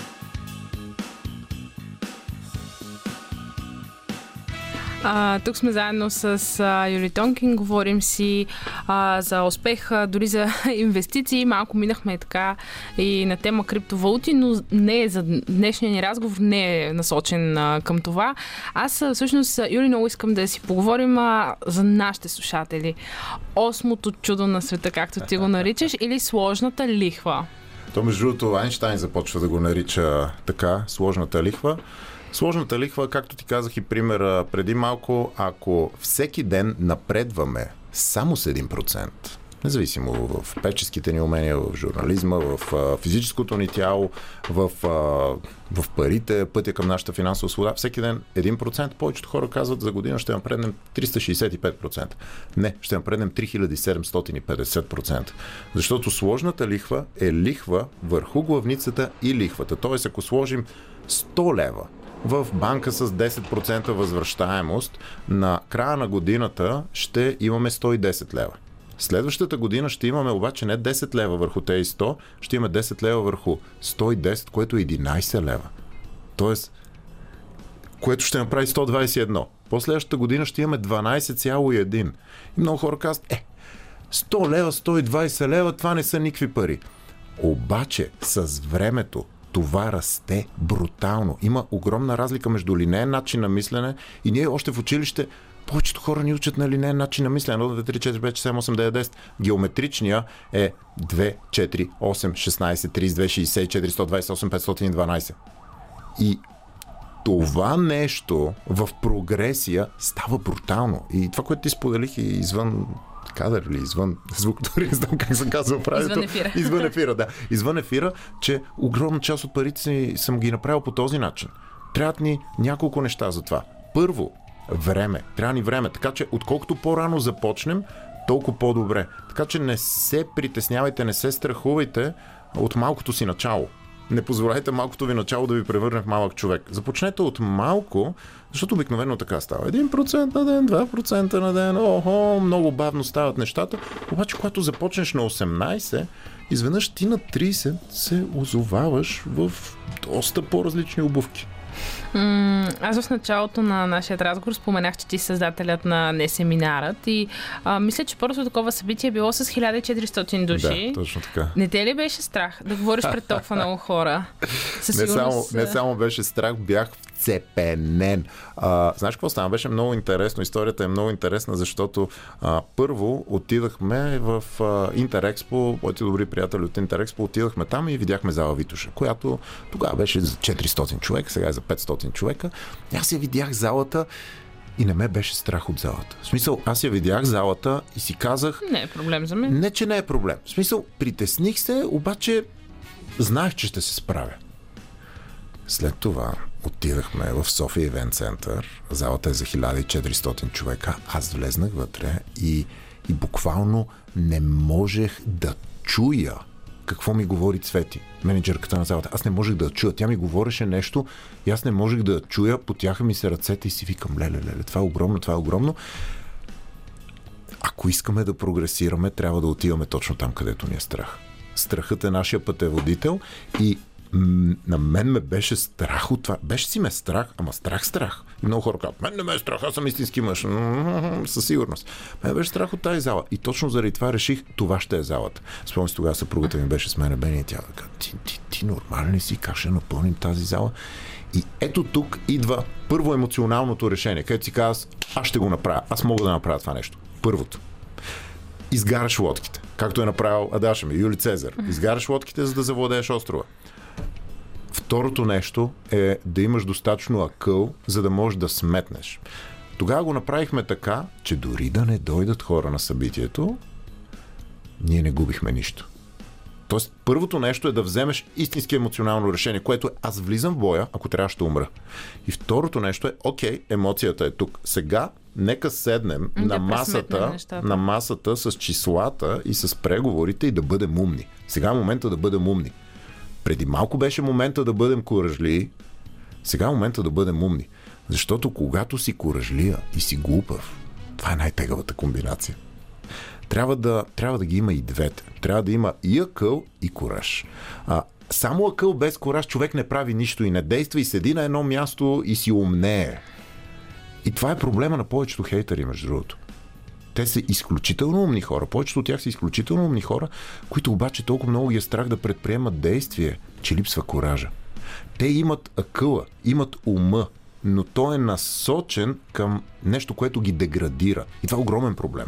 А, тук сме заедно с а, Юли Тонкин, говорим си а, за успех, а, дори за инвестиции. Малко минахме така и на тема криптовалути, но не е за днешния ни разговор не е насочен а, към това. Аз а, всъщност, Юли, много искам да си поговорим а, за нашите слушатели. Осмото чудо на света, както ти го наричаш, или сложната лихва. То между другото Айнштайн започва да го нарича така, сложната лихва. Сложната лихва, както ти казах и примера преди малко, ако всеки ден напредваме само с 1%, независимо в печеските ни умения, в журнализма, в физическото ни тяло, в, в парите, пътя към нашата финансова свобода, всеки ден 1%, повечето хора казват за година ще напреднем 365%. Не, ще напреднем 3750%. Защото сложната лихва е лихва върху главницата и лихвата. Тоест, ако сложим 100 лева в банка с 10% възвръщаемост, на края на годината ще имаме 110 лева. Следващата година ще имаме обаче не 10 лева върху тези 100, ще имаме 10 лева върху 110, което е 11 лева. Тоест, което ще направи 121. Последващата година ще имаме 12,1. И много хора казват, е, 100 лева, 120 лева, това не са никакви пари. Обаче, с времето, това расте брутално. Има огромна разлика между линейен начин на мислене и ние още в училище повечето хора ни учат на линейен начин на мислене. 1, 2, 3, 4, 5, 6, 7, 8, 9, 10. Геометричния е 2, 4, 8, 16, 32, 64, 128, 512. И това нещо в прогресия става брутално. И това, което ти споделих и извън кадър или извън звук, дори не знам как се казва правилно. Извън ефира. Извън ефира, да. Извън ефира, че огромна част от парите си съм ги направил по този начин. Трябват ни няколко неща за това. Първо, време. Трябва ни време. Така че, отколкото по-рано започнем, толкова по-добре. Така че не се притеснявайте, не се страхувайте от малкото си начало. Не позволяйте малкото ви начало да ви превърне в малък човек. Започнете от малко, защото обикновено така става. 1% на ден, 2% на ден, охо, много бавно стават нещата. Обаче, когато започнеш на 18, изведнъж ти на 30 се озоваваш в доста по-различни обувки. Аз в началото на нашия разговор споменах, че ти си създателят на не семинарът и а, мисля, че първото такова събитие е било с 1400 души. Да, точно така. Не те ли беше страх да говориш пред толкова много хора? Със Не само, не само беше страх, бях вцепенен. А, знаеш какво стана? Беше много интересно. Историята е много интересна, защото а, първо отидахме в а, Интерекспо, моите добри приятели от Интерекспо, отидахме там и видяхме зала Витуша, която тогава беше за 400 човека, сега е за 500 човека. И Аз я видях залата и не ме беше страх от залата. В смисъл, аз я видях залата и си казах, Не е проблем за мен. не, че не е проблем. В смисъл, притесних се, обаче знаех, че ще се справя. След това отидахме в София Ивент Център. Залата е за 1400 човека. Аз влезнах вътре и, и буквално не можех да чуя какво ми говори Цвети, менеджерката на залата. Аз не можех да чуя. Тя ми говореше нещо и аз не можех да чуя. Потяха ми се ръцете и си викам, леле, леле, това е огромно, това е огромно. Ако искаме да прогресираме, трябва да отиваме точно там, където ни е страх. Страхът е нашия пътеводител и м- на мен ме беше страх от това. Беше си ме страх, ама страх, страх. И много хора казват, мен не ме е страх, аз съм истински мъж. Със сигурност. Мен беше страх от тази зала. И точно заради това реших, това ще е залата. Спомням си тогава съпругата ми беше с мен, Бени, и тя каза, ти, ти, ти нормален ли си, как ще напълним тази зала? И ето тук идва първо емоционалното решение, където си казваш, аз ще го направя, аз мога да направя това нещо. Първото изгаряш лодките, както е направил Адаша ми, Юли Цезар. Изгаряш лодките, за да завладееш острова. Второто нещо е да имаш достатъчно акъл, за да можеш да сметнеш. Тогава го направихме така, че дори да не дойдат хора на събитието, ние не губихме нищо. Тоест, първото нещо е да вземеш истински емоционално решение, което е аз влизам в боя, ако трябва ще умра. И второто нещо е, окей, емоцията е тук. Сега нека седнем Да на масата, на масата с числата и с преговорите и да бъдем умни. Сега е момента да бъдем умни. Преди малко беше момента да бъдем коражли, сега е момента да бъдем умни. Защото когато си коражлия и си глупав, това е най-тегавата комбинация. Трябва да, трябва да ги има и двете. Трябва да има и акъл, и кораж. А, само акъл без кораж човек не прави нищо и не действа и седи на едно място и си умнее. И това е проблема на повечето хейтери, между другото. Те са изключително умни хора. Повечето от тях са изключително умни хора, които обаче толкова много ги е страх да предприемат действие, че липсва коража. Те имат акъла, имат ума, но той е насочен към нещо, което ги деградира. И това е огромен проблем.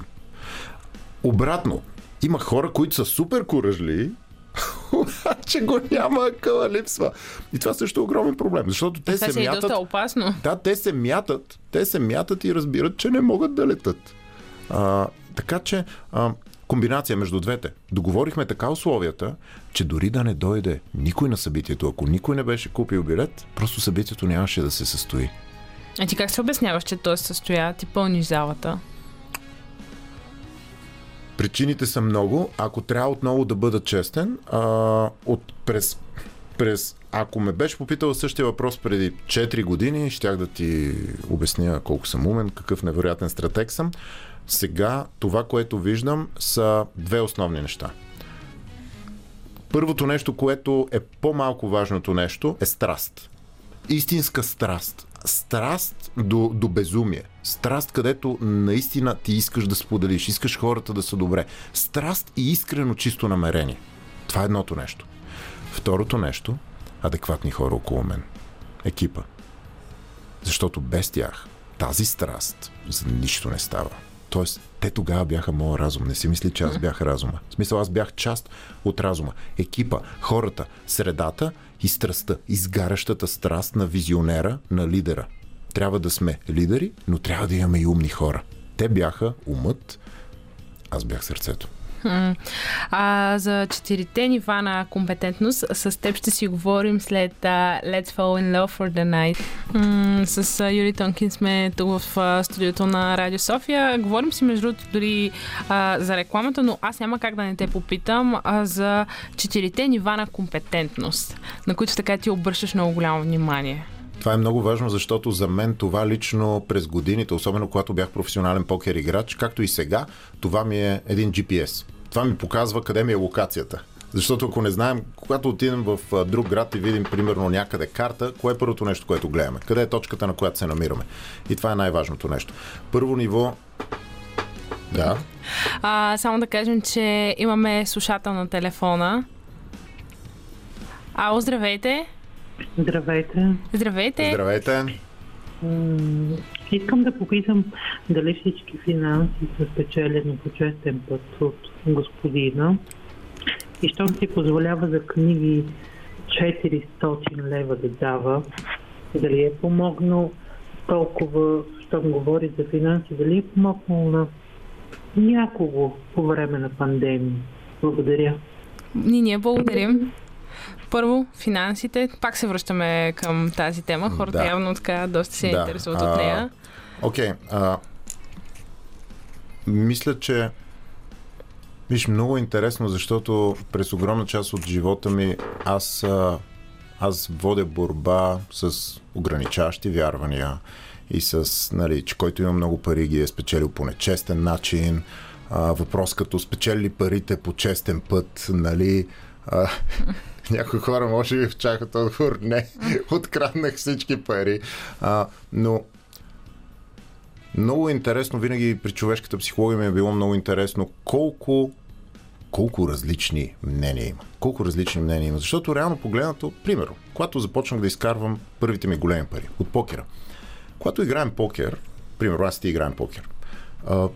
Обратно, има хора, които са супер коражли, обаче го няма акъла, липсва. И това също е огромен проблем, защото те Това се си е мятат... доста опасно. Да, те се мятат, те се мятат и разбират, че не могат да летат. А, така че а, комбинация между двете. Договорихме така условията, че дори да не дойде никой на събитието, ако никой не беше купил билет, просто събитието нямаше да се състои. А ти как се обясняваш, че той се състоя? Ти пълниш залата. Причините са много. Ако трябва отново да бъда честен, а, от, през, през ако ме беше попитал същия въпрос преди 4 години, щях да ти обясня колко съм умен, какъв невероятен стратег съм. Сега това, което виждам, са две основни неща. Първото нещо, което е по-малко важното нещо, е страст. Истинска страст. Страст до, до безумие. Страст, където наистина ти искаш да споделиш, искаш хората да са добре. Страст и искрено чисто намерение. Това е едното нещо. Второто нещо адекватни хора около мен. Екипа. Защото без тях тази страст за нищо не става. Тоест, те тогава бяха моят разум. Не си мисли, че аз бях разума. В смисъл, аз бях част от разума. Екипа, хората, средата и страстта. Изгарящата страст на визионера, на лидера. Трябва да сме лидери, но трябва да имаме и умни хора. Те бяха умът, аз бях сърцето. А, за четирите нива на компетентност с теб ще си говорим след uh, Let's Fall in Love for the Night. М- с uh, Юри Тонкин сме тук в uh, студиото на Радио София. Говорим си между другото дори uh, за рекламата, но аз няма как да не те попитам uh, за четирите нива на компетентност, на които така ти обръщаш много голямо внимание. Това е много важно, защото за мен това лично през годините, особено когато бях професионален покер играч, както и сега, това ми е един GPS. Това ми показва къде ми е локацията. Защото ако не знаем, когато отидем в друг град и видим примерно някъде карта, кое е първото нещо, което гледаме? Къде е точката, на която се намираме? И това е най-важното нещо. Първо ниво. Да. А, само да кажем, че имаме слушател на телефона. Ало, здравейте! Здравейте. Здравейте! Здравейте. М, Искам да попитам дали всички финанси са спечелени по честен път от господина и щом си позволява за книги 400 лева да дава, дали е помогнал толкова, щом говори за финанси, дали е помогнал на някого по време на пандемия. Благодаря. Ние, ние благодарим. Първо, финансите. Пак се връщаме към тази тема. Хората Да. явно така доста се Да. интересуват А, от нея. Окей. а, мисля, че Виж, много интересно, защото през огромна част от живота ми аз, аз водя борба с ограничаващи вярвания и с, нали, че който има много пари ги е спечелил по нечестен начин. А, въпрос като спечели ли парите по честен път, нали, а, някои хора може би чакат отговор, не, откраднах всички пари. А, но много интересно, винаги при човешката психология ми е било много интересно колко колко различни мнения има. Колко различни мнения има. Защото реално погледнато, примерно, когато започнах да изкарвам първите ми големи пари от покера. Когато играем покер, примерно аз ти играем покер, а,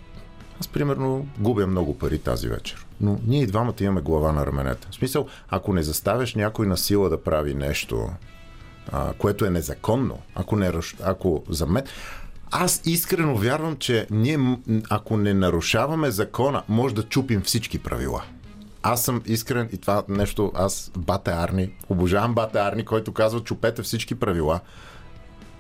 аз примерно губя много пари тази вечер. Но ние и двамата имаме глава на раменете. В смисъл, ако не заставяш някой на сила да прави нещо, а, което е незаконно, ако, не, ако за мен... Аз искрено вярвам, че ние, ако не нарушаваме закона, може да чупим всички правила. Аз съм искрен и това нещо, аз Бате Арни, обожавам Бате Арни, който казва, чупете всички правила,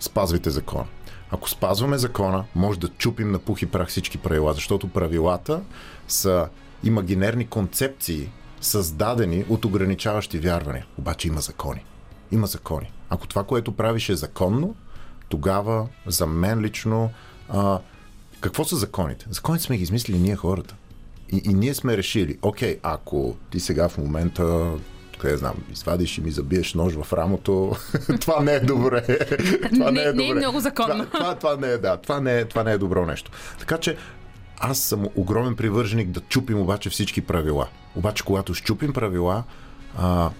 спазвайте закона. Ако спазваме закона, може да чупим на пух и прах всички правила, защото правилата са имагинерни концепции, създадени от ограничаващи вярвания. Обаче има закони. Има закони. Ако това, което правиш е законно, тогава за мен лично а, какво са законите? Законите сме ги измислили ние хората. И, и ние сме решили, окей, ако ти сега в момента къде знам, извадиш и ми забиеш нож в рамото, това не е добре. това Не- не е много законно. Това, това, това не е, да, това не е, това не е добро нещо. Така че аз съм огромен привърженик да чупим обаче всички правила. Обаче, когато щупим правила, а,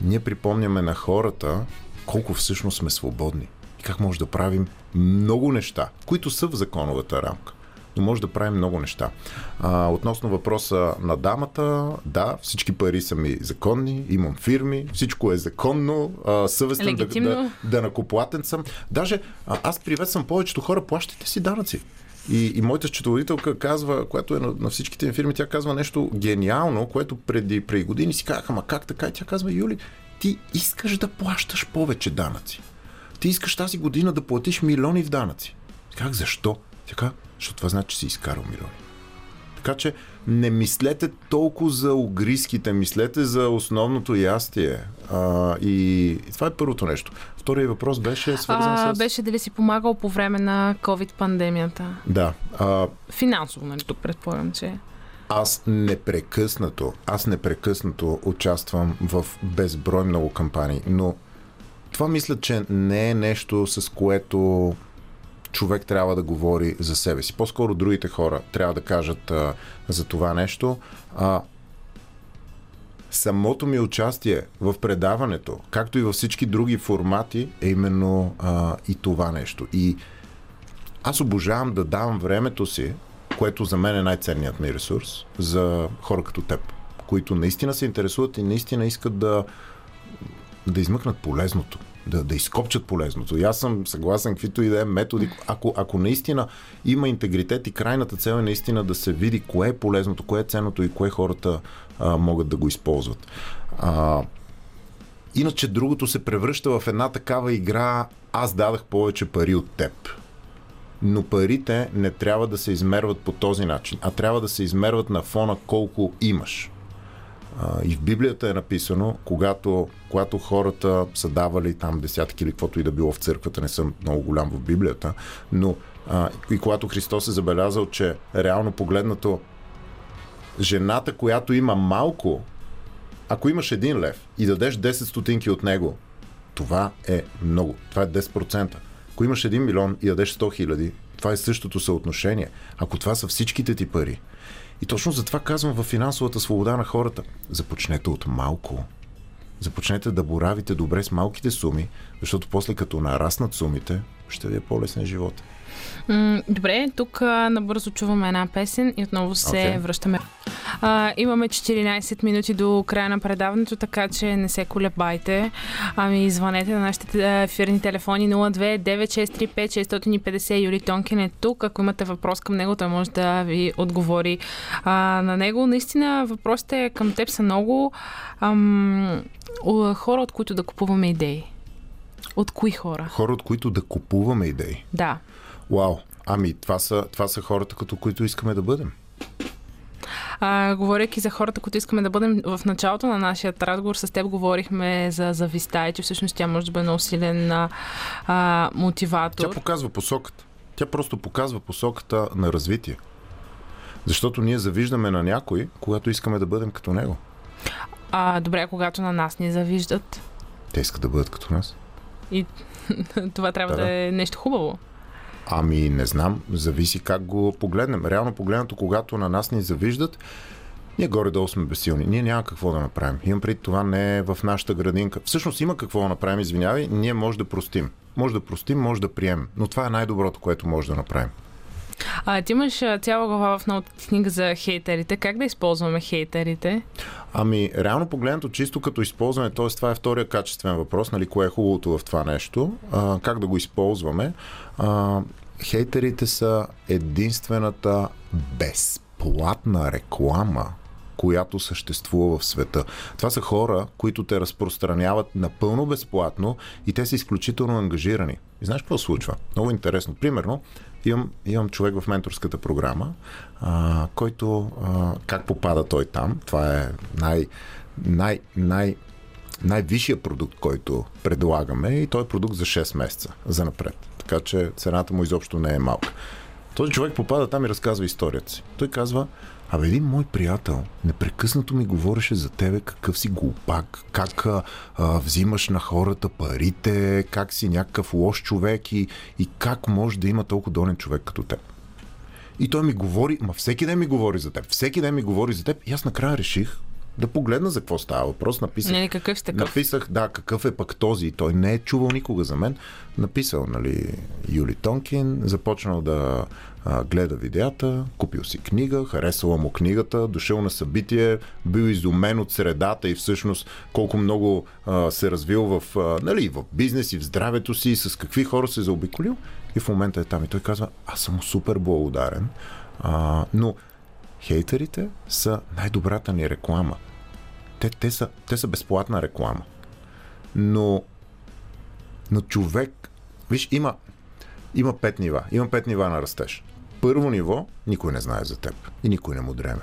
ние припомняме на хората колко всъщност сме свободни. И как може да правим много неща, които са в законовата рамка. Но може да правим много неща. А, относно въпроса на дамата, да, всички пари са ми законни, имам фирми, всичко е законно, а, съвестен да, да, да накоплатен съм. Даже а, аз приветствам повечето хора, плащайте си данъци. И, и моята счетоводителка казва, което е на, на всичките ми фирми, тя казва нещо гениално, което преди, преди години си казаха, ама как така? И тя казва, Юли, ти искаш да плащаш повече данъци. Ти искаш тази година да платиш милиони в данъци. Как, защо? Тя казва, защото това значи, че си изкарал милиони. Така че не мислете толкова за огриските, мислете за основното ястие. А, и, и това е първото нещо. Втория въпрос беше свързан А, с... беше дали си помагал по време на COVID-пандемията? Да. А, Финансово, нали? Тук предполагам, че... Аз непрекъснато, аз непрекъснато участвам в безброй много кампании, но това мисля, че не е нещо, с което човек трябва да говори за себе си. По-скоро другите хора трябва да кажат а, за това нещо. А, самото ми участие в предаването, както и във всички други формати, е именно а, и това нещо. И аз обожавам да давам времето си, което за мен е най-ценният ми ресурс, за хора като теб, които наистина се интересуват и наистина искат да, да измъкнат полезното, да, да изкопчат полезното. И аз съм съгласен, каквито и да е методи, ако, ако наистина има интегритет и крайната цел е наистина да се види кое е полезното, кое е ценното и кое хората а, могат да го използват. А, Иначе другото се превръща в една такава игра аз дадах повече пари от теб. Но парите не трябва да се измерват по този начин, а трябва да се измерват на фона колко имаш. И в Библията е написано, когато, когато хората са давали там десятки или каквото и да било в църквата, не съм много голям в Библията, но а, и когато Христос е забелязал, че реално погледнато жената, която има малко, ако имаш един лев и дадеш 10 стотинки от него, това е много. Това е 10%. Ако имаш 1 милион и дадеш 100 хиляди, това е същото съотношение. Ако това са всичките ти пари. И точно затова казвам в финансовата свобода на хората. Започнете от малко. Започнете да боравите добре с малките суми, защото после като нараснат сумите, ще ви е по-лесен живот. Добре, тук набързо чуваме една песен и отново се Окей. връщаме. А, имаме 14 минути до края на предаването, така че не се колебайте. Ами, звънете на нашите ефирни телефони 02-9635-650. Юли Тонкин е тук. Ако имате въпрос към него, той може да ви отговори а, на него. Наистина, въпросите към теб са много ам, хора, от които да купуваме идеи. От кои хора? Хора, от които да купуваме идеи. Да. Вау! Ами, това са, това са хората, като които искаме да бъдем. А, говорейки за хората, които искаме да бъдем в началото на нашия разговор, с теб говорихме за зависта и че всъщност тя може да бъде много силен а, мотиватор. Тя показва посоката. Тя просто показва посоката на развитие. Защото ние завиждаме на някой, когато искаме да бъдем като него. А, добре, когато на нас ни завиждат. Те искат да бъдат като нас. И това трябва да, да. е нещо хубаво. Ами не знам, зависи как го погледнем. Реално погледнато, когато на нас ни завиждат, ние горе-долу сме безсилни. Ние няма какво да направим. Имам преди това не е в нашата градинка. Всъщност има какво да направим, извинявай, ние може да простим. Може да простим, може да приемем. Но това е най-доброто, което може да направим. А, ти имаш цяла глава в новата ти книга за хейтерите. Как да използваме хейтерите? Ами, реално погледнато, чисто като използване, т.е. това е втория качествен въпрос, нали, кое е хубавото в това нещо, а, как да го използваме. А, хейтерите са единствената безплатна реклама, която съществува в света. Това са хора, които те разпространяват напълно безплатно и те са изключително ангажирани. И знаеш какво случва? Много интересно. Примерно, имам, имам човек в менторската програма, а, който а, как попада той там. Това е най, най, най, най-висшия продукт, който предлагаме и той е продукт за 6 месеца за напред. Така че цената му изобщо не е малка. Този човек попада там и разказва историята си. Той казва, Абе, един мой приятел непрекъснато ми говореше за тебе, какъв си глупак, как а, а, взимаш на хората парите, как си някакъв лош човек и, и как може да има толкова долен човек като теб. И той ми говори, ма всеки ден ми говори за теб, всеки ден ми говори за теб и аз накрая реших да погледна за какво става въпрос. Написах, Нали, какъв сте такъв? Написах, да, какъв е пък този. Той не е чувал никога за мен. Написал, нали, Юли Тонкин, започнал да гледа видеята, купил си книга, харесала му книгата, дошъл на събитие, бил изумен от средата и всъщност колко много а, се развил в, а, нали, в бизнес и в здравето си, и с какви хора се заобиколил. И в момента е там и той казва, аз съм супер благодарен, а, но хейтерите са най-добрата ни реклама. Те, те, са, те са безплатна реклама. Но, но човек, виж, има, има пет нива. Има пет нива на растеж. Първо ниво, никой не знае за теб. И никой не му дреме.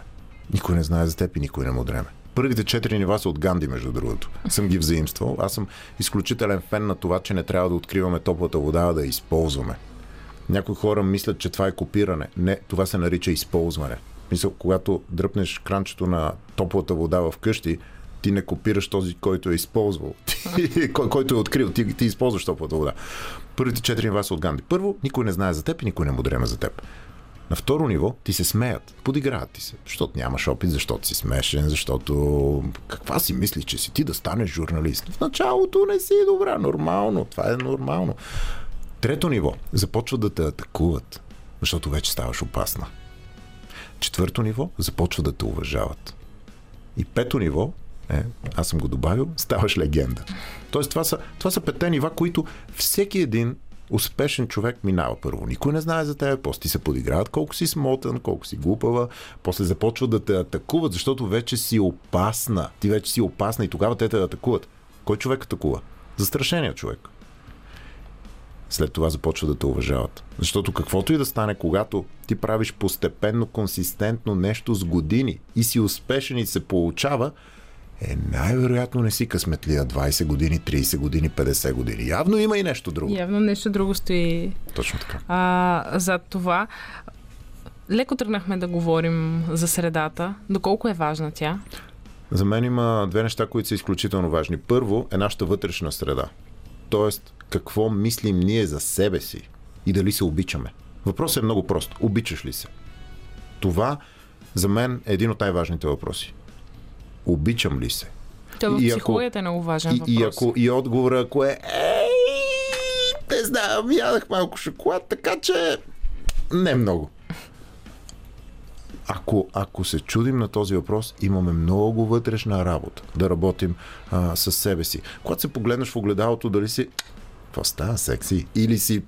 Никой не знае за теб и никой не му дреме. Първите четири нива са от Ганди, между другото. Съм ги взаимствал. Аз съм изключителен фен на това, че не трябва да откриваме топлата вода, а да я използваме. Някои хора мислят, че това е копиране. Не, това се нарича използване. Мисъл, когато дръпнеш кранчето на топлата вода в къщи, ти не копираш този, който е използвал. Кой, който е открил. Ти, ти използваш топлата вода. Първите четири нива са от Ганди. Първо, никой не знае за теб и никой не му дреме за теб. На второ ниво ти се смеят, подиграват ти се, защото нямаш опит, защото си смешен, защото каква си мислиш, че си ти да станеш журналист? В началото не си добра, нормално, това е нормално. Трето ниво, започват да те атакуват, защото вече ставаш опасна. Четвърто ниво, започват да те уважават. И пето ниво, е, аз съм го добавил, ставаш легенда. Тоест това са, това са петте нива, които всеки един успешен човек минава първо. Никой не знае за теб, после ти се подиграват колко си смотан, колко си глупава, после започват да те атакуват, защото вече си опасна. Ти вече си опасна и тогава те те атакуват. Кой човек атакува? Застрашения човек. След това започва да те уважават. Защото каквото и да стане, когато ти правиш постепенно, консистентно нещо с години и си успешен и се получава, е най-вероятно не си късметлия 20 години, 30 години, 50 години. Явно има и нещо друго. Явно нещо друго стои Точно така. а, за това. Леко тръгнахме да говорим за средата. Доколко е важна тя? За мен има две неща, които са изключително важни. Първо е нашата вътрешна среда. Тоест, какво мислим ние за себе си и дали се обичаме. Въпросът е много прост. Обичаш ли се? Това за мен е един от най-важните въпроси. Обичам ли се? Той в И ако- психологията е много важен И, въпрос. и, ако, и отговора, ако е Ей, не знам, ядах малко шоколад, така че не много. Ако, ако се чудим на този въпрос, имаме много вътрешна работа да работим а, с себе си. Когато се погледнеш в огледалото, дали си какво става секси или си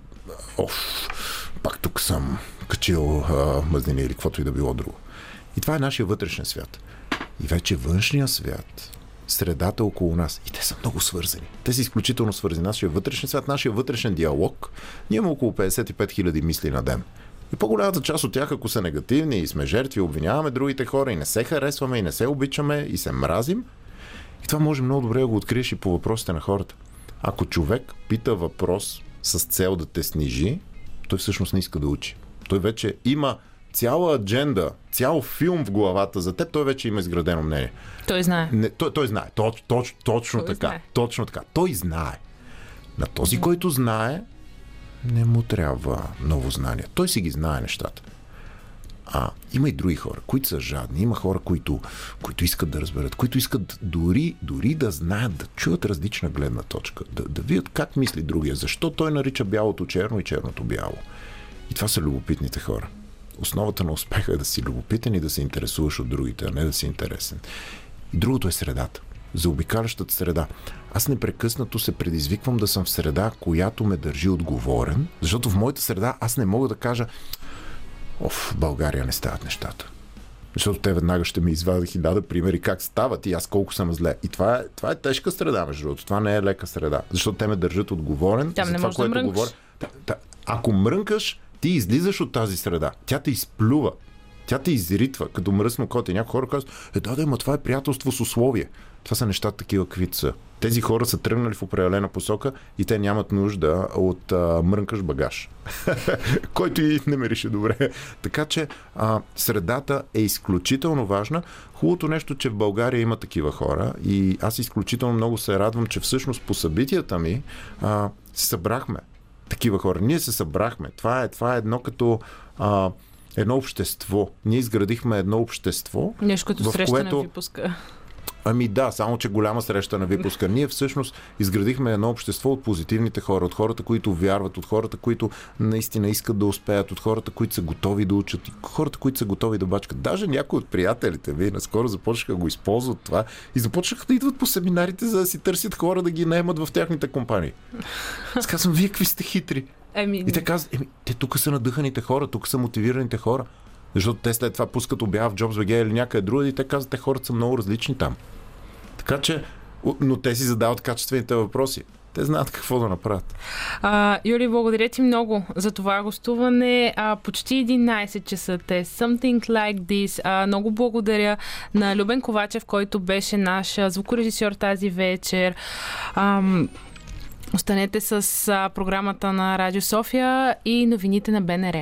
оф, пак тук съм качил а, мазнини или каквото и да било друго. И това е нашия вътрешен свят. И вече външния свят, средата около нас, и те са много свързани. Те са изключително свързани. Нашия вътрешен свят, нашия вътрешен диалог, ние имаме около 55 000 мисли на ден. И по-голямата част от тях, ако са негативни и сме жертви, обвиняваме другите хора и не се харесваме, и не се обичаме, и се мразим, и това може много добре да го откриеш и по въпросите на хората. Ако човек пита въпрос с цел да те снижи, той всъщност не иска да учи. Той вече има цяла адженда, цял филм в главата за теб, той вече има изградено мнение. Той знае. Не, той, той знае. Точ, точ, точно Той така. знае. Точно така. Той знае. На този, който знае, не му трябва ново знание. Той си ги знае нещата. А има и други хора, които са жадни. Има хора, които, които искат да разберат, които искат дори, дори да знаят, да чуят различна гледна точка, да, да видят как мисли другия, защо той нарича бялото черно и черното бяло. И това са любопитните хора. Основата на успеха е да си любопитен и да се интересуваш от другите, а не да си интересен. Другото е средата. За обикалящата среда. Аз непрекъснато се предизвиквам да съм в среда, която ме държи отговорен, защото в моята среда аз не мога да кажа Оф, в България не стават нещата. Защото те веднага ще ми извадят хиляда примери как стават и аз колко съм зле. И това е, това е тежка среда, между другото. Това не е лека среда. Защото те ме държат отговорен Там за не това, можеш да което мрънкаш. говоря. Ако мрънкаш, ти излизаш от тази среда. Тя те изплюва. Тя те изритва, като мръсно коте. Някои хора казват, е да, да, ма това е приятелство с условие. Това са нещата такива, каквито са. Тези хора са тръгнали в определена посока и те нямат нужда от а, мрънкаш багаж. който и не мирише добре. Така че а, средата е изключително важна. Хубавото нещо, че в България има такива хора и аз изключително много се радвам, че всъщност по събитията ми а, се събрахме такива хора. Ние се събрахме. Това е, това е едно като а, едно общество. Ние изградихме едно общество, Нещо като в среща което- випуска. Ами да, само че голяма среща на випуска. Ние всъщност изградихме едно общество от позитивните хора, от хората, които вярват, от хората, които наистина искат да успеят, от хората, които са готови да учат, и хората, които са готови да бачкат. Даже някои от приятелите ви наскоро започнаха да го използват това и започнаха да идват по семинарите, за да си търсят хора да ги наемат в тяхните компании. Аз казвам, вие какви сте хитри. Еми, И те казват, еми, те тук са надъханите хора, тук са мотивираните хора. Защото те след това пускат обява в JobsBG или някъде друга и те казват, те хората са много различни там. Така че, но те си задават качествените въпроси. Те знаят какво да направят. А, Юли, благодаря ти много за това гостуване. А, почти 11 часа те. Something like this. А, много благодаря на Любен Ковачев, който беше наш звукорежисьор тази вечер. Ам, Останете с а, програмата на Радио София и новините на БНР.